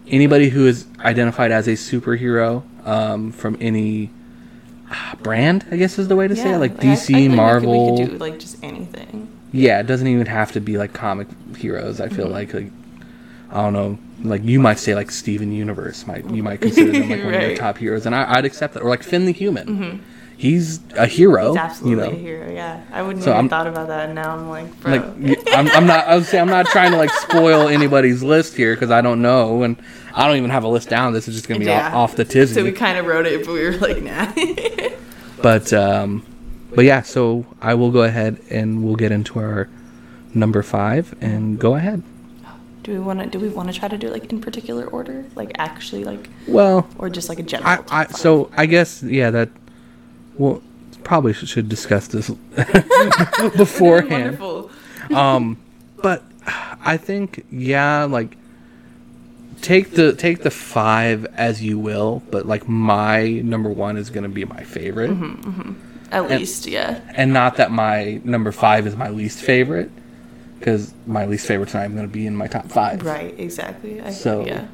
anybody who is identified as a superhero um, from any ah, brand, I guess is the way to say it, like
I- I
DC,
we could-
Marvel.
We could, do like just anything.
Yeah, it doesn't even have to be like comic heroes. I feel
Mhm.
like like I don't know, like you might say like Steven Universe might you might consider them like one of your top heroes, and I, I'd accept that. Or like Finn the Human, he's a hero.
He's absolutely
you know,
a hero. Yeah, I wouldn't
So
even
I'm-
thought about that, and now I'm like, bro.
like I'm, I'm not. I would say I'm not trying to like spoil anybody's list here because I don't know, and I don't even have a list down. This is just gonna be
Yeah.
off, off the tizzy.
so we kind of wrote it, but we were like, nah.
But um, but yeah, so I will go ahead and we'll get into our number five and go ahead.
do we want to? Do we want to try to do like in particular order, like actually, like,
Well,
or just like a general?
I, I so I guess yeah that well probably should, discuss this beforehand. Um, but I think yeah, like take the take the five as you will, but like my number one is gonna be my favorite.
At least, yeah.
and not that my number five is my least favorite because my least favorite tonight I'm going to be in my top five.
Right. Exactly. I,
So-
yeah.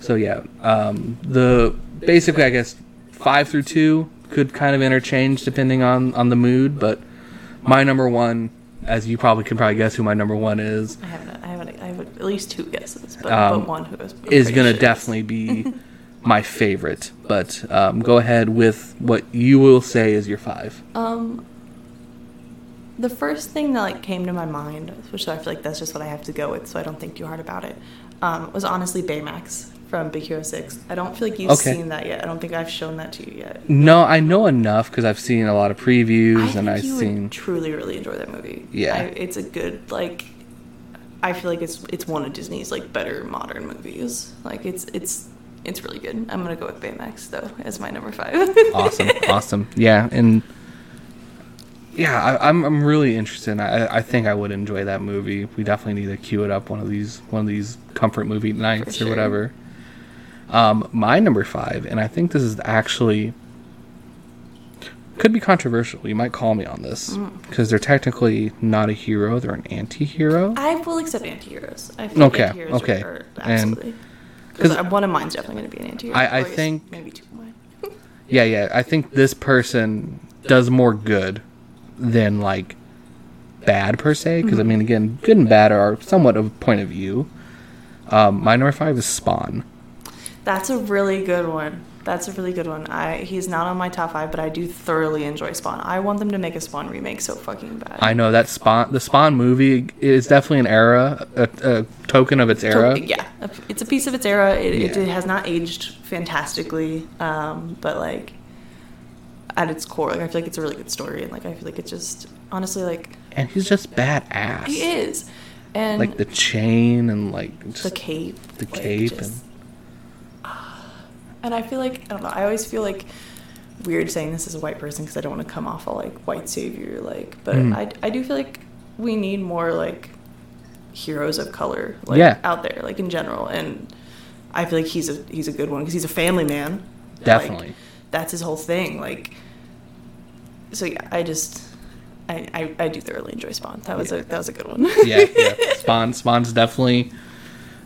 So yeah, um, the basically I guess five through two could kind of interchange depending on on the mood, but my number one, as you probably can probably guess who my number one is,
I haven't. I haven't. I have at least two guesses, but,
Um,
but one who is
is going to
sure
definitely be my favorite. But um, go ahead with what you will say is your five.
Um, the first thing that like came to my mind, which I feel like that's just what I have to go with, so I don't think too hard about it, um, was honestly Baymax from Big Hero Six. I don't feel like you've
Okay.
seen that yet. I don't think I've shown that to you yet.
No, I know enough because I've seen a lot of previews
I
and I've seen.
truly, really enjoy that movie.
Yeah.
I, it's a good like. I feel like it's it's one of Disney's like better modern movies. Like it's it's it's really good. I'm gonna go with Baymax though as my number five.
awesome awesome yeah and yeah I, i'm i'm really interested I, I think i would enjoy that movie we definitely need to queue it up one of these one of these comfort movie nights
sure.
or whatever um my number five and i think this is actually could be controversial you might call me on this
Mm.
because they're technically not a hero they're an anti-hero
I will accept anti-heroes. I
Okay,
anti-heroes
okay.
Are, are absolutely. Because
'cause-
one of mine's definitely going to be an anti-hero.
I- I
or at least
think-
maybe two of mine.
yeah yeah i think this person does more good than like bad per se because i mean again good and bad are somewhat of a point of view um, my number five is spawn
That's a really good one. That's a really good one. I he's not on my top five, but I do thoroughly enjoy Spawn. I want them to make a Spawn remake so fucking bad.
i know that spawn the spawn movie is definitely an era a, a token of its era
Yeah, it's a piece of its era. It, it,
Yeah.
has not aged fantastically, um, but like at its core, like I feel like it's a really good story, and like I feel like it's just honestly like
and he's just badass
he is, and
like the chain and like
the cape,
the
like,
cape
just-
and
And I feel like I don't know. I always feel like weird saying this as a white person because I don't want to come off a like white savior like. But
Mm.
I I do feel like we need more like heroes of color like
Yeah.
out there like in general and I feel like he's a he's a good one because he's a family man. Like,
Definitely.
that's his whole thing. Like. So yeah, I just. I, I, I do thoroughly enjoy Spawn. That was a that was a good one.
yeah, yeah. Spawn, Spawn's definitely.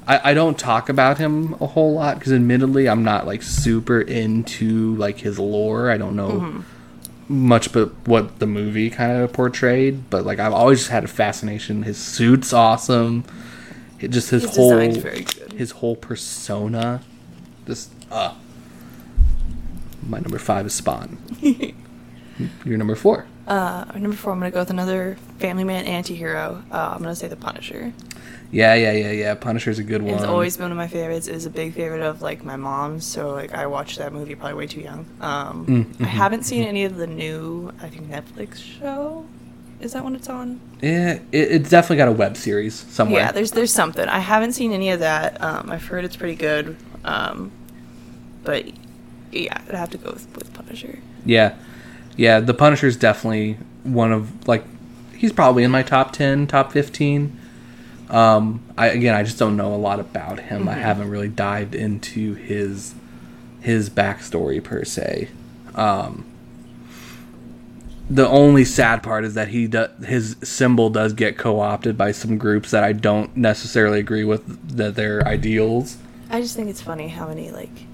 I, I don't talk about him a whole lot because, admittedly, I'm not like super into like his lore. I don't know
Mm-hmm.
much, but what the movie kind of portrayed. But like, I've always just had a fascination. His suit's awesome. It just his,
His
whole
very good.
his whole persona. Just uh. My number five is Spawn. Your number four.
Uh, number four, I'm gonna go with another family man anti-hero. Uh, I'm gonna say the Punisher.
Yeah, yeah, yeah, yeah. Punisher's a good one.
It's always been one of my favorites. It was a big favorite of like my mom's, so like I watched that movie probably way too young. Um,
Mm,
I
mhm.
haven't seen any of the new, I think Netflix show. Is that when it's on?
Yeah, it, it's definitely got a web series somewhere.
Yeah, there's there's something. I haven't seen any of that. Um, I've heard it's pretty good. Um, but yeah, I'd have to go with, with Punisher.
yeah, yeah. The Punisher's definitely one of like he's probably in my top ten, top fifteen. Um, I again, I just don't know a lot about him. I haven't really dived into his his backstory per se. Um, the only sad part is that he do, his symbol does get co-opted by some groups that I don't necessarily agree with that their ideals.
I just think it's funny how many like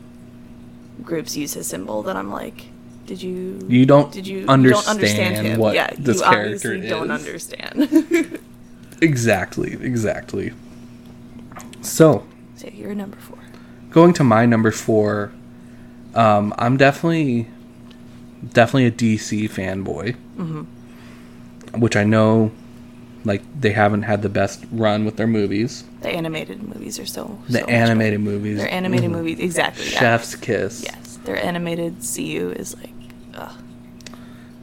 groups use his symbol that I'm like, did you
You don't
did you, you
understand,
don't understand him?
what
yeah,
this
you
character
obviously
is.
don't understand.
Exactly, exactly. So,
So you're number four.
Going to my number four, um, I'm definitely definitely a DC fanboy,
Mm-hmm.
which I know, like they haven't had the best run with their movies.
The animated movies are so.
The
so
animated movies.
Their animated
mm,
movies, exactly. Yeah.
Chef's kiss,
Yes, their animated CU is like. Ugh.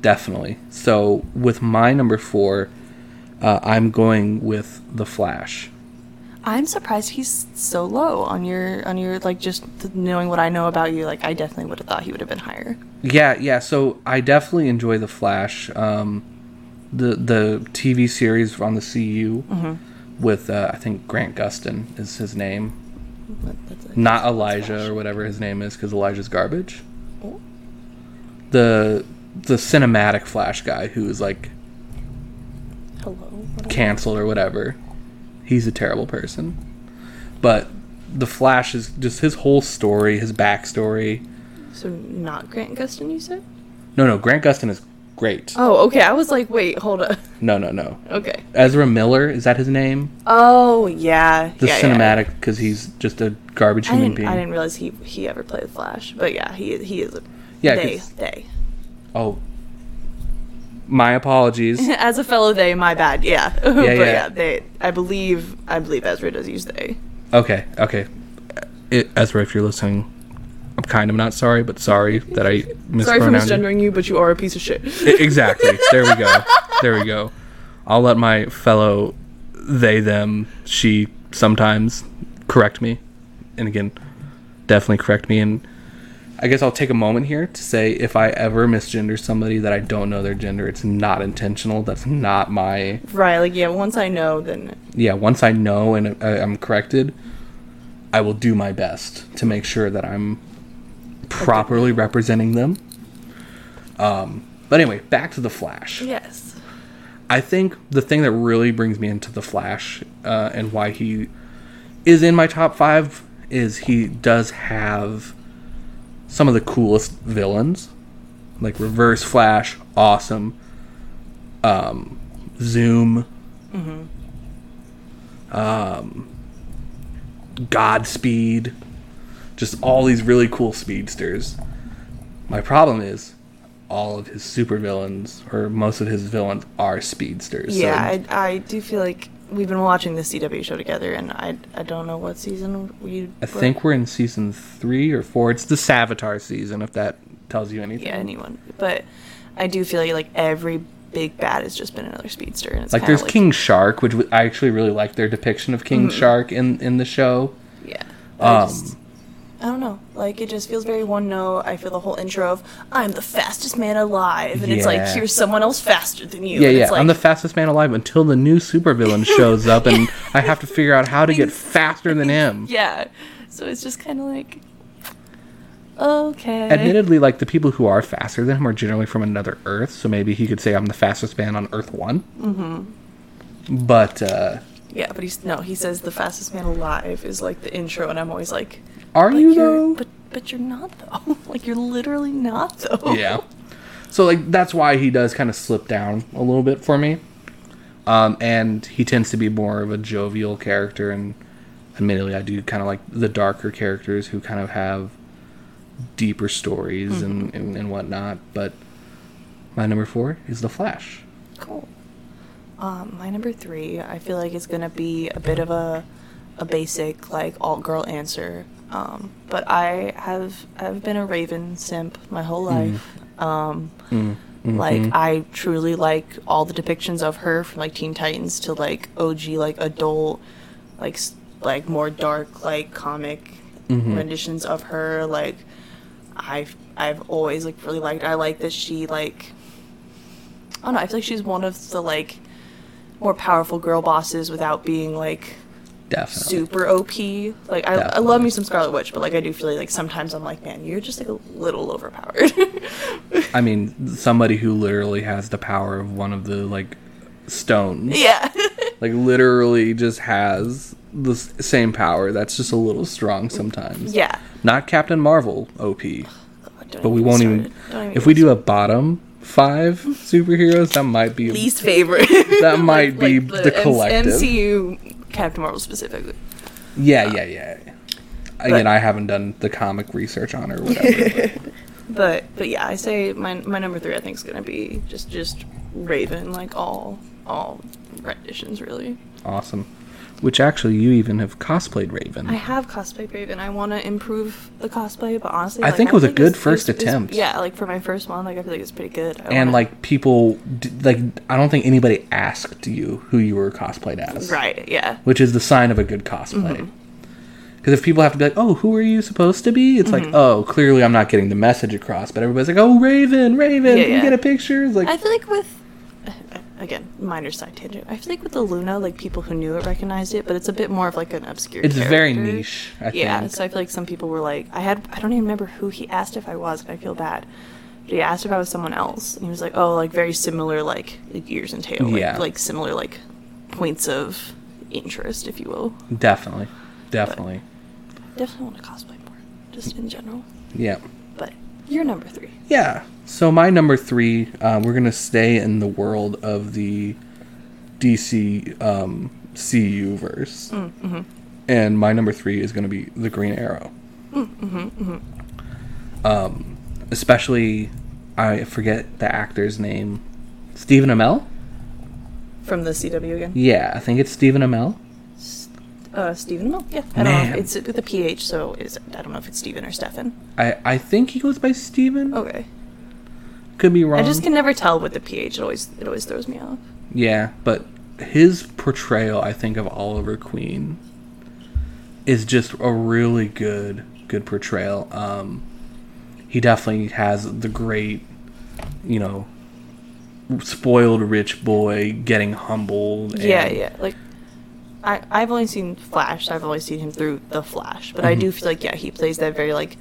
definitely. So with my number four, uh, I'm going with the Flash.
I'm surprised he's so low on your on your like just knowing what I know about you. Like I definitely would have thought he would have been higher.
Yeah, yeah. So I definitely enjoy the Flash. Um, the the TV series on the CW
Mm-hmm.
with uh, I think Grant Gustin is his name,
But that's like-
not Elijah
Flash.
or whatever his name is, because Elijah's garbage.
Oh.
The the cinematic Flash guy who is like
Hello. What am-
canceled or whatever. He's a terrible person. But the Flash is just his whole story, his backstory.
So not Grant Gustin, you said?
No, no, Grant Gustin is great.
Oh, okay. I was like, wait, hold up.
No, no, no.
Okay.
Ezra Miller is that his name?
Oh yeah.
The
yeah,
cinematic because he's just a garbage
I
human being.
I didn't realize he he ever played Flash, but yeah, he he is a
Yeah,
they they.
Oh, my apologies.
As a fellow they, my bad. Yeah, but
yeah.
yeah. they. I believe I believe Ezra does use they.
okay, okay. It, Ezra, if you're listening, I'm kind of not sorry, but sorry that I mispronounced.
Sorry for
you.
misgendering you, but you are a piece of shit.
Exactly. There we go. There we go. I'll let my fellow they, them, she sometimes correct me. And again, definitely correct me. And I guess I'll take a moment here to say if I ever misgender somebody that I don't know their gender, it's not intentional. That's not my.
right? Like yeah, once I know, then
Yeah, once I know and I- I'm corrected, I will do my best to make sure that I'm properly representing them. Um, but anyway, back to the Flash.
yes.
I think the thing that really brings me into the Flash uh, and why he is in my top five is he does have some of the coolest villains, like Reverse Flash, awesome. Um, Zoom, um, Godspeed, just all these really cool speedsters. My problem is all of his supervillains or most of his villains are speedsters. so-
Yeah, I, I do feel like we've been watching the CW show together, and I I don't know what season we.
I think we're in season three or four. It's the Savitar season, if that tells you anything.
yeah anyone, but I do feel like, like every big bad has just been another speedster, and it's
Like there's King Shark, which I actually really like their depiction of
Mm-hmm.
King Shark in in the show.
Yeah. I, just,
Um,
I don't know. Like it just feels very one note. I feel the whole intro of "I'm the fastest man alive," and it's like here's someone else faster than you.
Yeah, yeah.
Like,
I'm the fastest man alive until the new supervillain shows up, and I have to figure out how to get faster than him.
yeah. So it's just kind of like, okay.
Admittedly, like the people who are faster than him are generally from another Earth, so maybe he could say I'm the fastest man on Earth One. Mm-hmm. But uh,
Yeah, but he's no. He says the fastest man alive is like the intro, and I'm always like,
are you though?
But but you're not though. like you're literally not though.
yeah. So like that's why he does kind of slip down a little bit for me. Um, and he tends to be more of a jovial character, and admittedly, I do kind of like the darker characters who kind of have deeper stories and, and and whatnot. But my number four is the Flash.
Cool. Um, my number three, I feel like it's gonna be a bit of a a basic like alt girl answer. Um, but I have I've been a Raven simp my whole life. Um,
Mm.
like
Mhm.
I truly like all the depictions of her from like Teen Titans to like OG like adult like like more dark like comic
Mhm.
renditions of her like I've I've always like really liked I like that she like I don't know I feel like she's one of the like more powerful girl bosses without being like
Definitely.
super OP like I, I love me some Scarlet Witch but like I do feel like sometimes I'm like man you're just like a little overpowered
I mean, somebody who literally has the power of one of the like stones.
yeah
Like literally just has the same power. That's just a little strong sometimes.
yeah
Not Captain Marvel OP, but we won't even.
even
If we do a bottom five superheroes, that might be
least favorite.
That might be the
M-
collective.
MCU Captain Marvel specifically.
Yeah, yeah, yeah. Again, I haven't done the comic research on her or whatever. but-
But but yeah, I say my my number three I think is gonna be just just Raven, like all all renditions really.
awesome. Which actually, you even have cosplayed Raven.
I have cosplayed Raven. I want to improve the cosplay, but honestly,
I
like,
think it was a good
it's-
first
it's- it's-
attempt.
Yeah, like for my first one, like I feel like it's pretty good. I
and
wanna-
like people, like I don't think anybody asked you who you were cosplayed as.
right, yeah,
which is the sign of a good cosplay.
Mm-hmm.
Because if people have to be like, "Oh, who are you supposed to be?" It's
Mm-hmm.
like, "Oh, clearly I'm not getting the message across." But everybody's like, "Oh, Raven, Raven,
Yeah,
can you get a picture?" It's like,
I feel like with again minor side tangent. I feel like with the Luna, like people who knew it recognized it, but it's a bit more of like an obscure.
it's very niche. I
yeah,
think.
so I feel like some people were like, I had, I don't even remember who he asked if I was, and I feel bad. But he asked if I was someone else, and he was like, oh, like very similar, like, like ears and tail, like,
Yeah.
like similar, like points of interest, if you will.
definitely, definitely,
Definitely want to cosplay more, just in general.
yeah,
But you're number three.
yeah. So my number three, uh, we're gonna stay in the world of the DC um, CU verse,
Mm-hmm.
and my number three is gonna be the Green Arrow.
Mm-hmm,
Um, especially, I forget the actor's name, Stephen Amell.
From the CW again.
Yeah, I think it's Stephen Amell.
Uh, Stephen Amell. Yeah, I don't know. It's with a PH, so is I don't know if it's Stephen or Stefan.
I, I think he goes by Stephen.
Okay.
Could be wrong.
I just can never tell with the PH. It always it always throws me off.
Yeah, but his portrayal, I think, of Oliver Queen is just a really good good portrayal. Um, he definitely has the great, you know, spoiled rich boy getting humbled.
Yeah,
and-
yeah. Like I I've only seen Flash. I've only seen him through the Flash, but I
Mm-hmm.
do feel like yeah, he plays that very like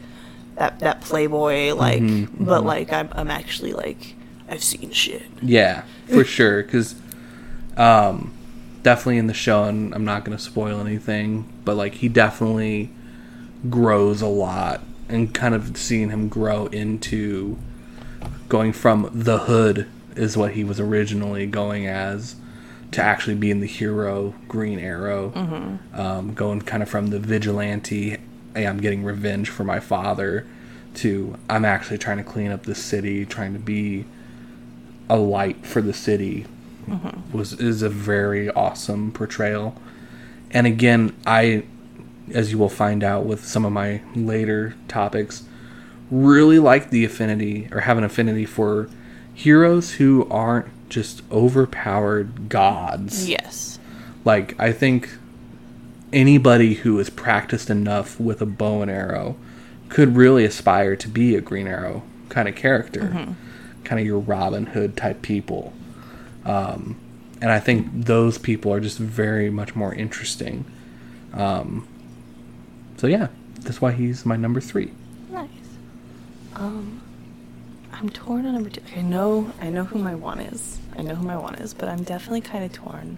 that that playboy like,
Mhm,
but like I'm I'm actually like I've seen shit.
Yeah, for sure. Because um, definitely in the show, and I'm not going to spoil anything, but like he definitely grows a lot, and kind of seeing him grow into going from the hood is what he was originally going as to actually being the hero Green Arrow, um, going kind of from the vigilante, hey, I'm getting revenge for my father, to I'm actually trying to clean up the city, trying to be a light for the city was is a very awesome portrayal. And again, I as you will find out with some of my later topics, really like the affinity or have an affinity for heroes who aren't just overpowered gods.
Yes.
Like I think anybody who is practiced enough with a bow and arrow could really aspire to be a Green Arrow kind of character, kind of your Robin Hood type people. Um, and I think those people are just very much more interesting. Um, so yeah, that's why he's my number three.
Nice. Um, I'm torn on number two. I know, I know who my one is. I know who my one is, but I'm definitely kind of torn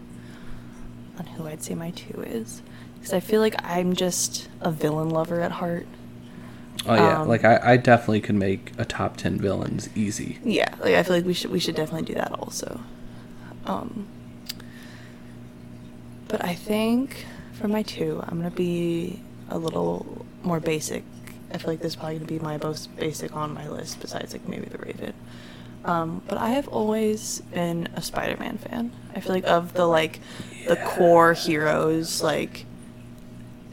on who I'd say my two is, because I feel like I'm just a villain lover at heart.
Oh yeah,
Um,
like I, I definitely could make a top ten villains easy.
Yeah, like I feel like we should we should definitely do that also. Um, but I think for my two, I'm gonna be a little more basic. I feel like this is probably gonna be my most basic on my list, besides like maybe the Raven. Um, but I have always been a Spider-Man fan. I feel like of the like the core heroes, like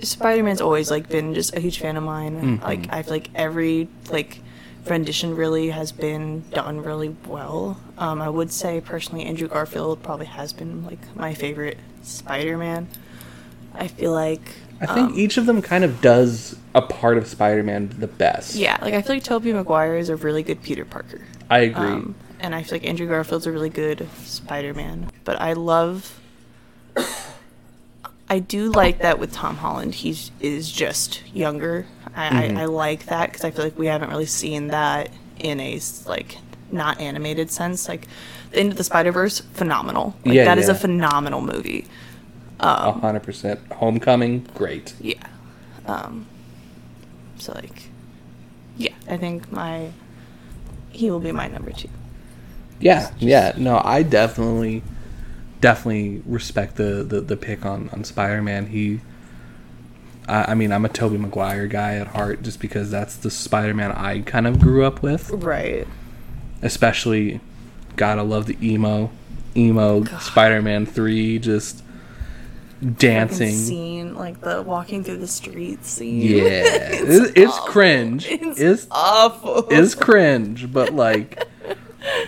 Spider-Man's always like been just a huge fan of mine.
Mhm.
Like I feel like every like rendition really has been done really well. Um, I would say personally, Andrew Garfield probably has been like my favorite Spider-Man. I feel like
I think
um,
each of them kind of does a part of Spider-Man the best.
yeah, like I feel like Tobey Maguire is a really good Peter Parker.
I agree.
Um, and I feel like Andrew Garfield's a really good Spider-Man. But I love. I do like that with Tom Holland. He's is just younger. I,
Mhm.
I, I like that because I feel like we haven't really seen that in a like not animated sense. Like the Into the Spider-Verse, phenomenal. Like,
Yeah,
that is
yeah.
a phenomenal movie.
A
Um,
hundred percent. Homecoming, great.
yeah. Um, so like, yeah, I think my he will be my number two.
Yeah, yeah. No, I definitely, definitely respect the the, the pick on on Spider Man. He I, I mean, I'm a Tobey Maguire guy at heart, just because that's the Spider-Man I kind of grew up with.
Right.
Especially, gotta love the emo, emo
God.
Spider-Man three, just dancing.
Scene like the walking through the streets scene.
Yeah,
it's,
it's, it's
awful.
cringe.
It's,
It's
awful.
is cringe, but like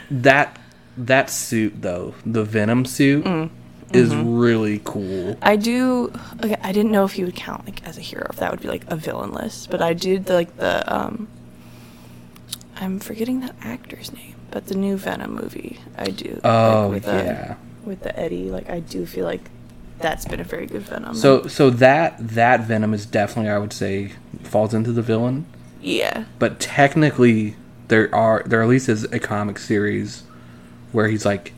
that that suit though, the Venom suit
Mm,
is
mm-hmm.
really cool.
I do. Okay, I didn't know if you would count like as a hero. If that would be like a villain list, but I did like the um. I'm forgetting that actor's name, but the new Venom movie, I do. like,
Oh
with, uh,
yeah.
with the Eddie, like I do feel like that's been a very good Venom.
So so that that Venom is definitely I would say falls into the villain,
yeah,
but technically there are there at least is a comic series where he's like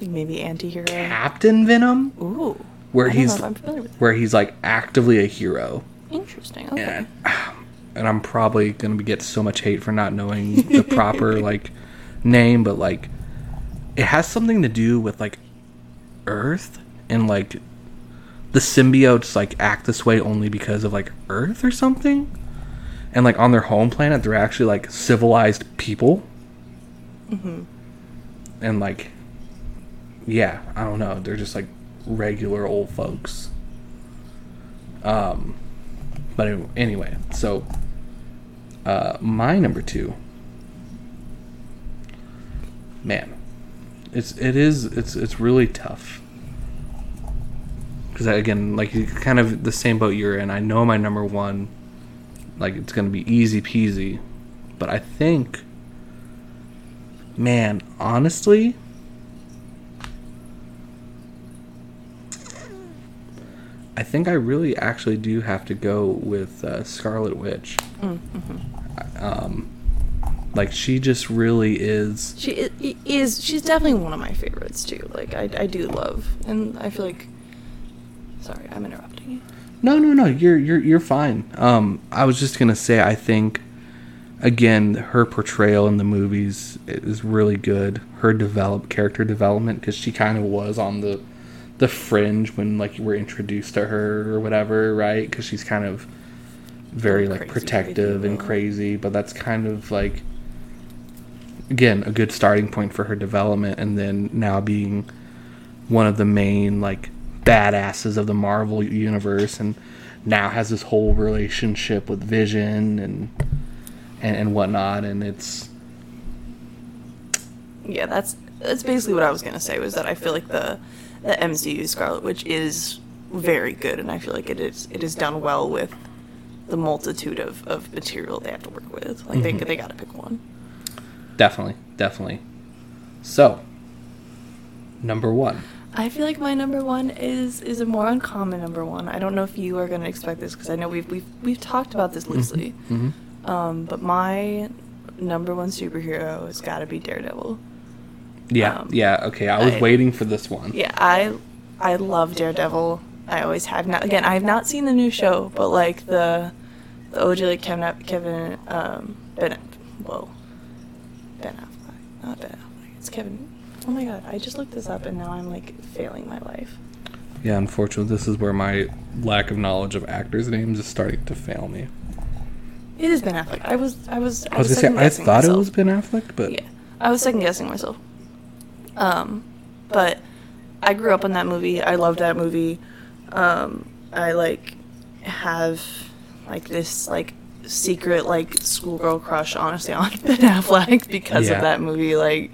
maybe anti-hero.
Captain Venom,
Ooh,
where
I don't know
he's
if I'm familiar with.
where he's like actively a hero.
Interesting. Okay.
and and I'm probably gonna get so much hate for not knowing the proper like name, but like it has something to do with like Earth and like the symbiotes like act this way only because of like Earth or something, and like on their home planet they're actually like civilized people,
Mm-hmm.
and like yeah, I don't know, they're just like regular old folks. Um, but anyway, so uh, my number two, man, it's it is it's it's really tough because again, like kind of the same boat you're in. I know my number one, like it's gonna be easy peasy, but I think, man, honestly. I think I really actually do have to go with uh, Scarlet Witch. Um, like she just really is.
She is. She's definitely one of my favorites too. Like I, I do love, and I feel like. Sorry, I'm interrupting you.
No, no, no. You're you're you're fine. Um, I was just gonna say I think, again, her portrayal in the movies is really good. Her develop character development because she kind of was on the the fringe when like you were introduced to her or whatever, right? Because she's kind of very like protective
crazy,
and crazy, but that's kind of like again a good starting point for her development, and then now being one of the main like badasses of the Marvel universe, and now has this whole relationship with Vision and and, and whatnot, and it's
Yeah, that's that's basically what I was gonna say. Was that I feel like the the MCU Scarlet Witch is very good, and I feel like it is it is done well with the multitude of, of material they have to work with. Like they mm-hmm. they got to pick one.
definitely definitely so number one.
I feel like my number one is is a more uncommon number one. I don't know if you are gonna expect this because I know we've we've we've talked about this loosely.
hmm
Um, but my number one superhero has got to be Daredevil.
Yeah,
Um,
yeah. Okay, I was
I-
waiting for this one.
Yeah, I I love Daredevil. I always have not. Again, I have not seen the new show, but like the the OG like Kevin Kevin um Ben whoa Ben Affleck not Ben Affleck it's Kevin. Oh my god! I just looked this up and now I'm like failing my life.
Yeah, unfortunately, this is where my lack of knowledge of actors' names is starting to fail me.
It is Ben Affleck. I was I was I,
I was gonna say I thought it was Ben Affleck, but
Yeah, I was second guessing myself. Um, but I grew up on that movie. I loved that movie. Um, I like have like this like secret like schoolgirl crush honestly on Ben Affleck because
Yeah.
of that movie. Like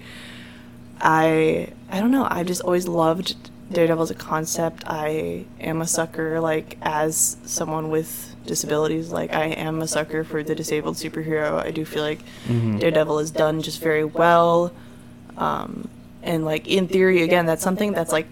I I don't know. I've just always loved Daredevil as a concept. I am a sucker like as someone with disabilities. Like I am a sucker for the disabled superhero. I do feel like
Mhm.
Daredevil is done just very well. Um, and like in theory, again, that's something that's like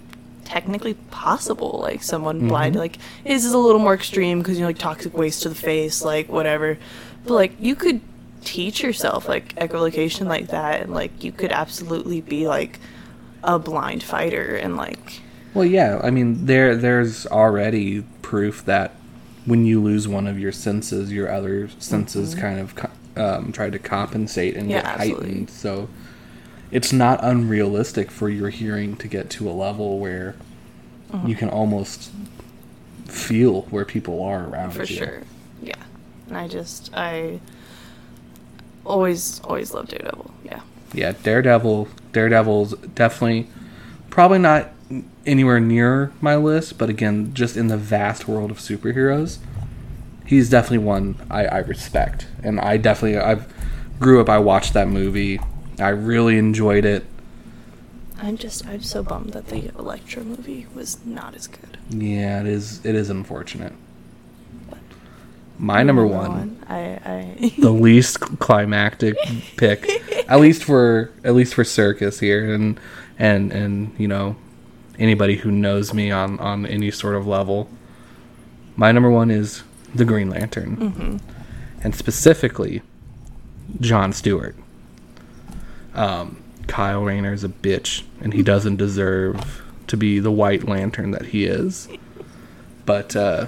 technically possible. Like someone blind,
Mhm.
like his is a little more extreme because you know like toxic waste to the face, like whatever. But like you could teach yourself like echolocation like that, and like you could absolutely be like a blind fighter and like
well, yeah. I mean, there there's already proof that when you lose one of your senses, your other senses kind of um, try to compensate and
Mm-hmm. Yeah,
get
absolutely.
heightened. So it's not unrealistic for your hearing to get to a level where
Mm-hmm.
you can almost feel where people are around
for
you.
sure. Yeah, and I just I always always love Daredevil. Yeah,
Yeah, Daredevil. Daredevil's definitely probably not anywhere near my list, but again, just in the vast world of superheroes, he's definitely one I, I respect, and I definitely I've grew up. I watched that movie. I really enjoyed it.
I'm just I'm so bummed that the Elektra movie was not as good.
Yeah, it is. It is unfortunate. My number one,
I I
the least climactic pick, at least for at least for circus here, and and and you know anybody who knows me on on any sort of level. My number one is the Green Lantern,
hmm
and specifically John Stewart. Um, Kyle Rayner is a bitch, and he doesn't deserve to be the White Lantern that he is. But uh,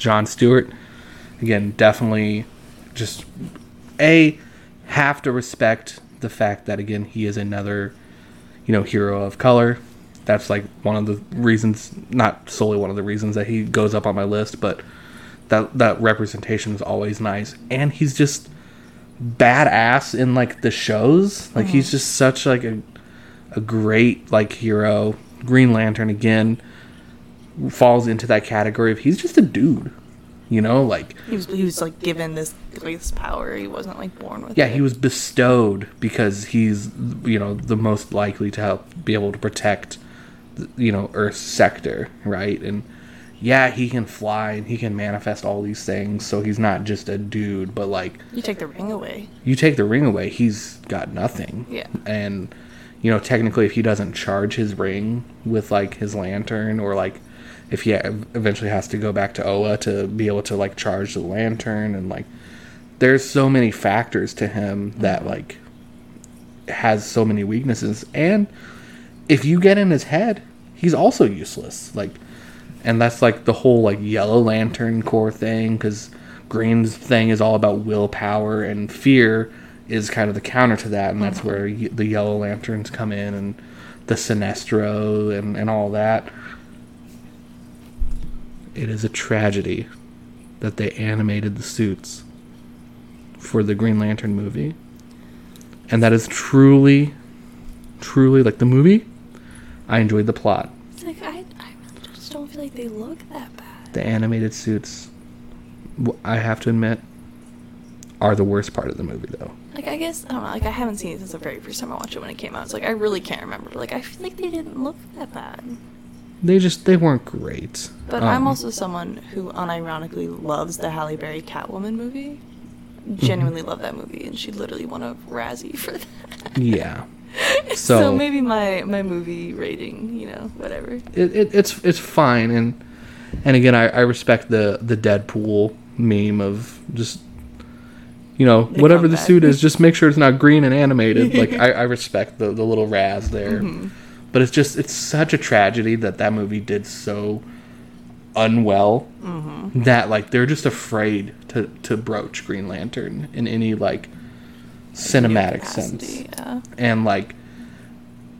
John Stewart, again, definitely just a have to respect the fact that again he is another, you know, hero of color. That's like one of the reasons, not solely one of the reasons that he goes up on my list, but that that representation is always nice, and he's just badass in like the shows. Like he's mm-hmm. just such like a a great like hero. Green Lantern again falls into that category of he's just a dude. You know, like
he was he was like given this this power. He wasn't like born with.
yeah,
it.
he was bestowed because he's you know the most likely to help be able to protect you know Earth's sector, right? And yeah, he can fly and he can manifest all these things, so he's not just a dude, but like
You take the ring away.
you take the ring away, he's got nothing.
Yeah.
And you know, technically if he doesn't charge his ring with like his lantern or like if he eventually has to go back to Oa to be able to like charge the lantern and like there's so many factors to him that mm-hmm. like has so many weaknesses. And if you get in his head, he's also useless. Like and that's like the whole like yellow lantern Corps thing because green's thing is all about willpower and fear is kind of the counter to that. And that's mm-hmm. where y- the yellow lanterns come in and the sinestro and, and all that it is a tragedy that they animated the suits for the green lantern movie and that is truly truly like the movie i enjoyed the plot
like I I really just don't feel like they look that bad.
the animated suits I have to admit are the worst part of the movie though
Like I guess I don't know. Like I haven't seen it since the very first time I watched it when it came out. It's like I really can't remember. Like I feel like they didn't look that bad.
They just they weren't great
But
Um,
I'm also someone who unironically loves the Halle Berry Catwoman movie. Genuinely love that movie, and she literally won a Razzie for that.
yeah
so,
So-
maybe my my movie rating, you know, whatever.
it, it, it's it's fine and and again I, I respect the the deadpool meme of just you know
The
whatever the suit is just make sure it's not green and animated like I, I respect the, the little raz there
Mm-hmm.
But it's just it's such a tragedy that that movie did so unwell
Mm-hmm.
that like they're just afraid to to broach green lantern in any like cinematic sense
Yeah.
and like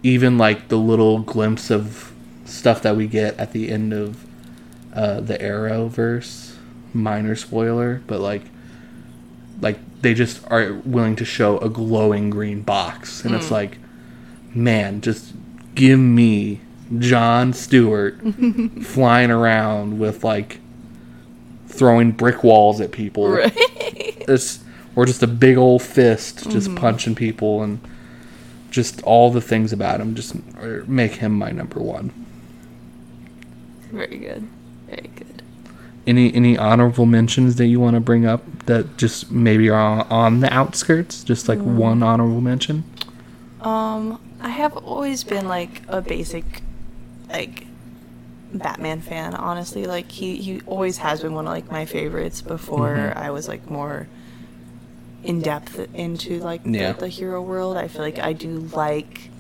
even like the little glimpse of stuff that we get at the end of uh, the Arrowverse, minor spoiler, but like like they just are willing to show a glowing green box, and it's like, man, just give me John Stewart flying around with like throwing brick walls at people
Right.
it's or just a big old fist just punching people and just all the things about him just make him my number one
Very good. Very good.
any any honorable mentions that you want to bring up that just maybe are on, on the outskirts just like one honorable mention
Um, I have always been like a basic, like, Batman fan. Honestly, like he he always has been one of like my favorites. Before
Mhm.
I was like more in depth into like
Yeah.
the, the hero world. I feel like I do like.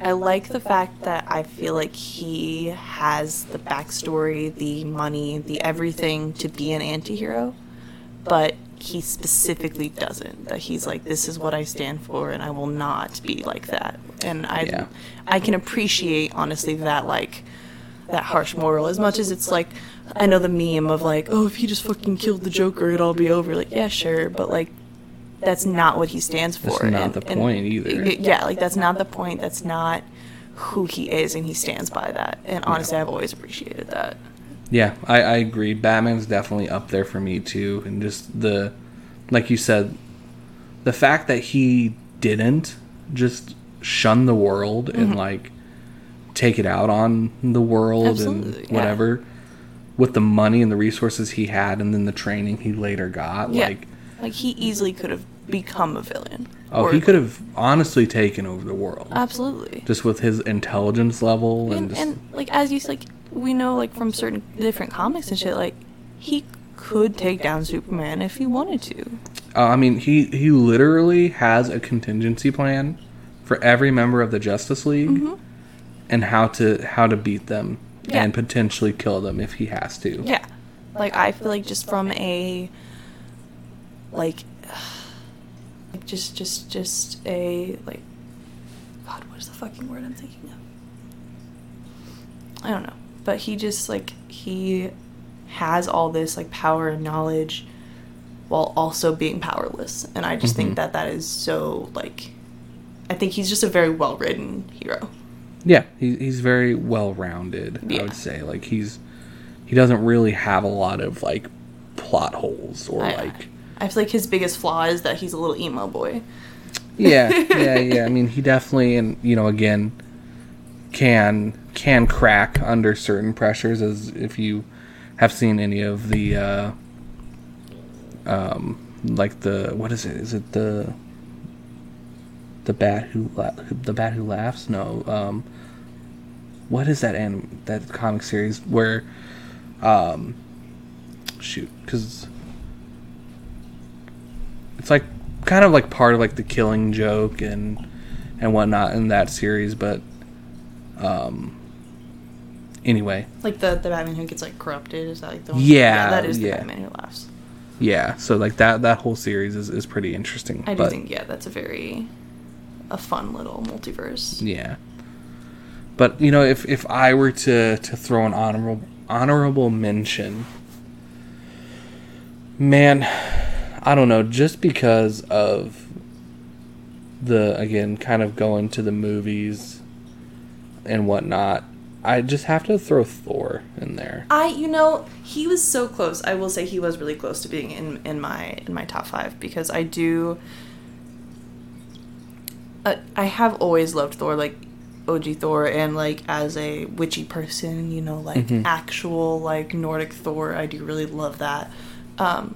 I like the fact that I feel like he has the backstory, the money, the everything to be an anti-hero, but he specifically doesn't. That he's like, this is what I stand for, and I will not be like that. And I,
Yeah.
I can appreciate honestly that like that harsh moral. As much as it's like, I know the meme of like, oh, if he just fucking killed the Joker, it'd all be over. Like, yeah, sure, but like, that's not what he stands for.
That's not the point either.
Yeah, like that's not the point. That's not who he is, and he stands by that. And honestly, I've always appreciated that.
Yeah, I, I agree. Batman's definitely up there for me too, and just the, like you said, the fact that he didn't just shun the world
Mm-hmm.
and like take it out on the world
Absolutely,
and
yeah.
whatever, with the money and the resources he had, and then the training he later got,
Yeah,
like
like he easily could have become a villain.
oh, he could have honestly taken over the world
absolutely.
just with his intelligence level and,
and,
just
and like as you like we know like from certain different comics and shit like he could take down superman if he wanted to.
Uh, I mean, he he literally has a contingency plan for every member of the Justice League and how to how to beat them
Yeah.
and potentially kill them if he has to.
yeah. Like i feel like just from a like like just just just a like god what is the fucking word i'm thinking of? I don't know but he just like he has all this like power and knowledge while also being powerless and i just
Mhm.
think that that is so like i think he's just a very well written hero
Yeah, he, he's very well rounded. I would say like he's he doesn't really have a lot of like plot holes or
I,
like
I feel like his biggest flaw is that he's a little emo boy
yeah yeah yeah. I mean, he definitely and you know again can can crack under certain pressures as if you have seen any of the uh um like the what is it? Is it the the bat who la- the bat who laughs? No um what is that anim- that comic series where um shoot because it's like kind of like part of like the killing joke and and whatnot in that series but um anyway.
Like the the batman who gets like corrupted is that like the one?
Yeah,
that is the
yeah.
batman who laughs.
Yeah so like that that whole series is, is pretty interesting
i do
but
think yeah that's a very a fun little multiverse.
Yeah. But you know if if i were to to throw an honorable honorable mention man i don't know just because of the again kind of going to the movies and whatnot i just have to throw thor in there
I, you know, he was so close. I will say he was really close to being in in my in my top five because I do. Uh, I have always loved Thor, like OG Thor, and like as a witchy person, you know, like
Mhm.
actual like Nordic Thor. I do really love that. Um,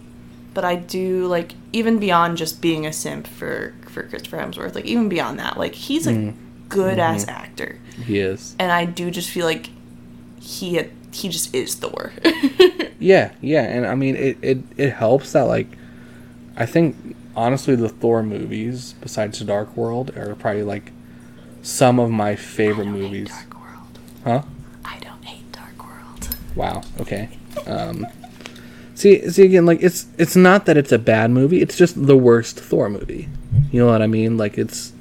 but I do like even beyond just being a simp for for Christopher Hemsworth, like even beyond that, like he's a
Mhm.
Good ass
Mhm.
actor
he is
and I do just feel like he he just is Thor.
Yeah, yeah, and I mean it, it it helps that like I think honestly the Thor movies besides Dark World are probably like some of my favorite movies.
Dark World.
Huh?
I don't hate Dark World.
Wow. Okay. Um See see again like it's it's not that it's a bad movie, it's just the worst Thor movie. You know what I mean? Like it's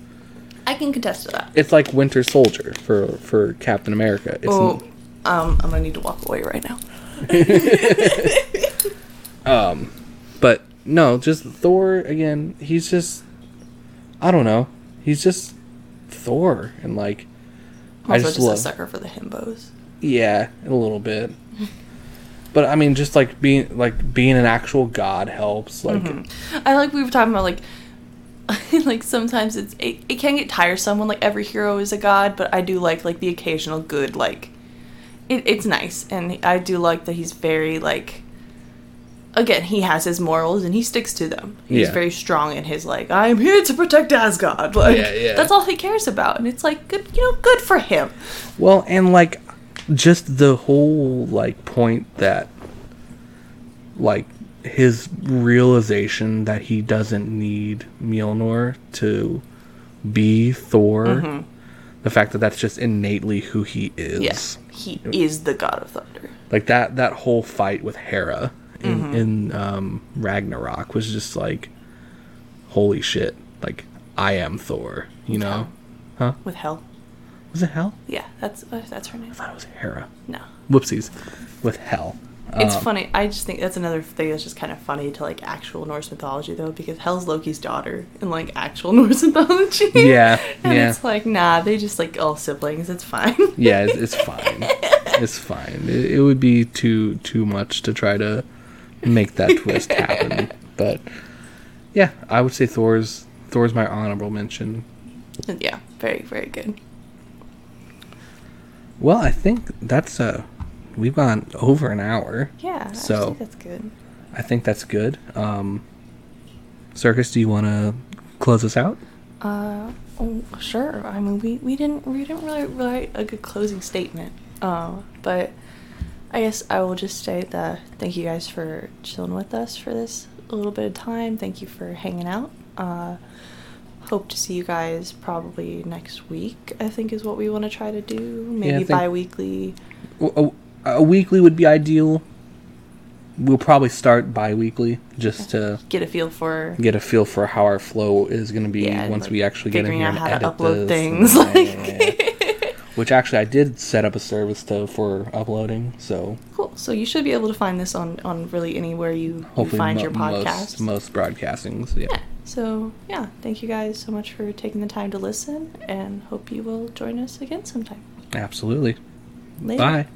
I can contest to that.
it's like Winter Soldier for for Captain America. It's
Oh, um, I'm gonna need to walk away right now.
Um, but no, just Thor again. He's just, I don't know. He's just Thor, and like,
I'm
I just
just,
love,
a sucker for the himbos.
yeah, a little bit. but I mean, just like being like being an actual god helps. Like,
I like we were talking about like like sometimes it's it, it can get tiresome when like every hero is a god, but I do like like the occasional good like it, it's nice and I do like that he's very like again he has his morals and he sticks to them. He's
Yeah.
very strong in his like I am here to protect Asgard. Like
Yeah, yeah.
that's all he cares about and it's like good you know good for him.
well, and like, just the whole like point that, like, his realization that he doesn't need Mjolnir to be Thor.
Mm-hmm.
The fact that that's just innately who he is.
Yes, he is the god of thunder.
like that that whole fight with Hera in,
Mm-hmm.
in um, Ragnarok was just like holy shit like I am Thor you know huh
With hell.
Was it Hell?
Yeah, that's uh, that's her name.
I thought it was Hera.
No.
Whoopsies. With Hell.
It's
Um,
funny. I just think that's another thing that's just kind of funny to like actual Norse mythology though, because Hel's Loki's daughter in like actual Norse mythology.
Yeah,
and
yeah.
it's like nah, they just like all siblings. It's fine.
Yeah, it's, it's fine. It's fine. It, it would be too too much to try to make that twist happen. But yeah, I would say Thor's Thor's my honorable mention.
Yeah, very very good.
Well, I think that's uh we've gone over an hour.
Yeah,
So-
actually, that's good.
I think that's good. Um Circus, do you want to close us out?
Uh, oh, sure. I mean, we, we didn't we didn't really write a good closing statement. Uh, but I guess I will just say that thank you guys for chilling with us for this a little bit of time. Thank you for hanging out. Uh, hope to see you guys probably next week. I think is what we want to try to do. Maybe
think-
bi-weekly.
A, a weekly would be ideal. We'll probably start bi-weekly just to
Get a feel for
get a feel for how our flow is going to be
Yeah,
once
like,
we actually get in here and
how to
edit
upload things. Like,
Which actually I did set up a service to for uploading, so
cool. So you should be able to find this on on really anywhere you, you find
mo-
your podcast.
most most broadcastings. Yeah.
yeah. So yeah, thank you guys so much for taking the time to listen, and hope you will join us again sometime.
Absolutely.
Later.
Bye.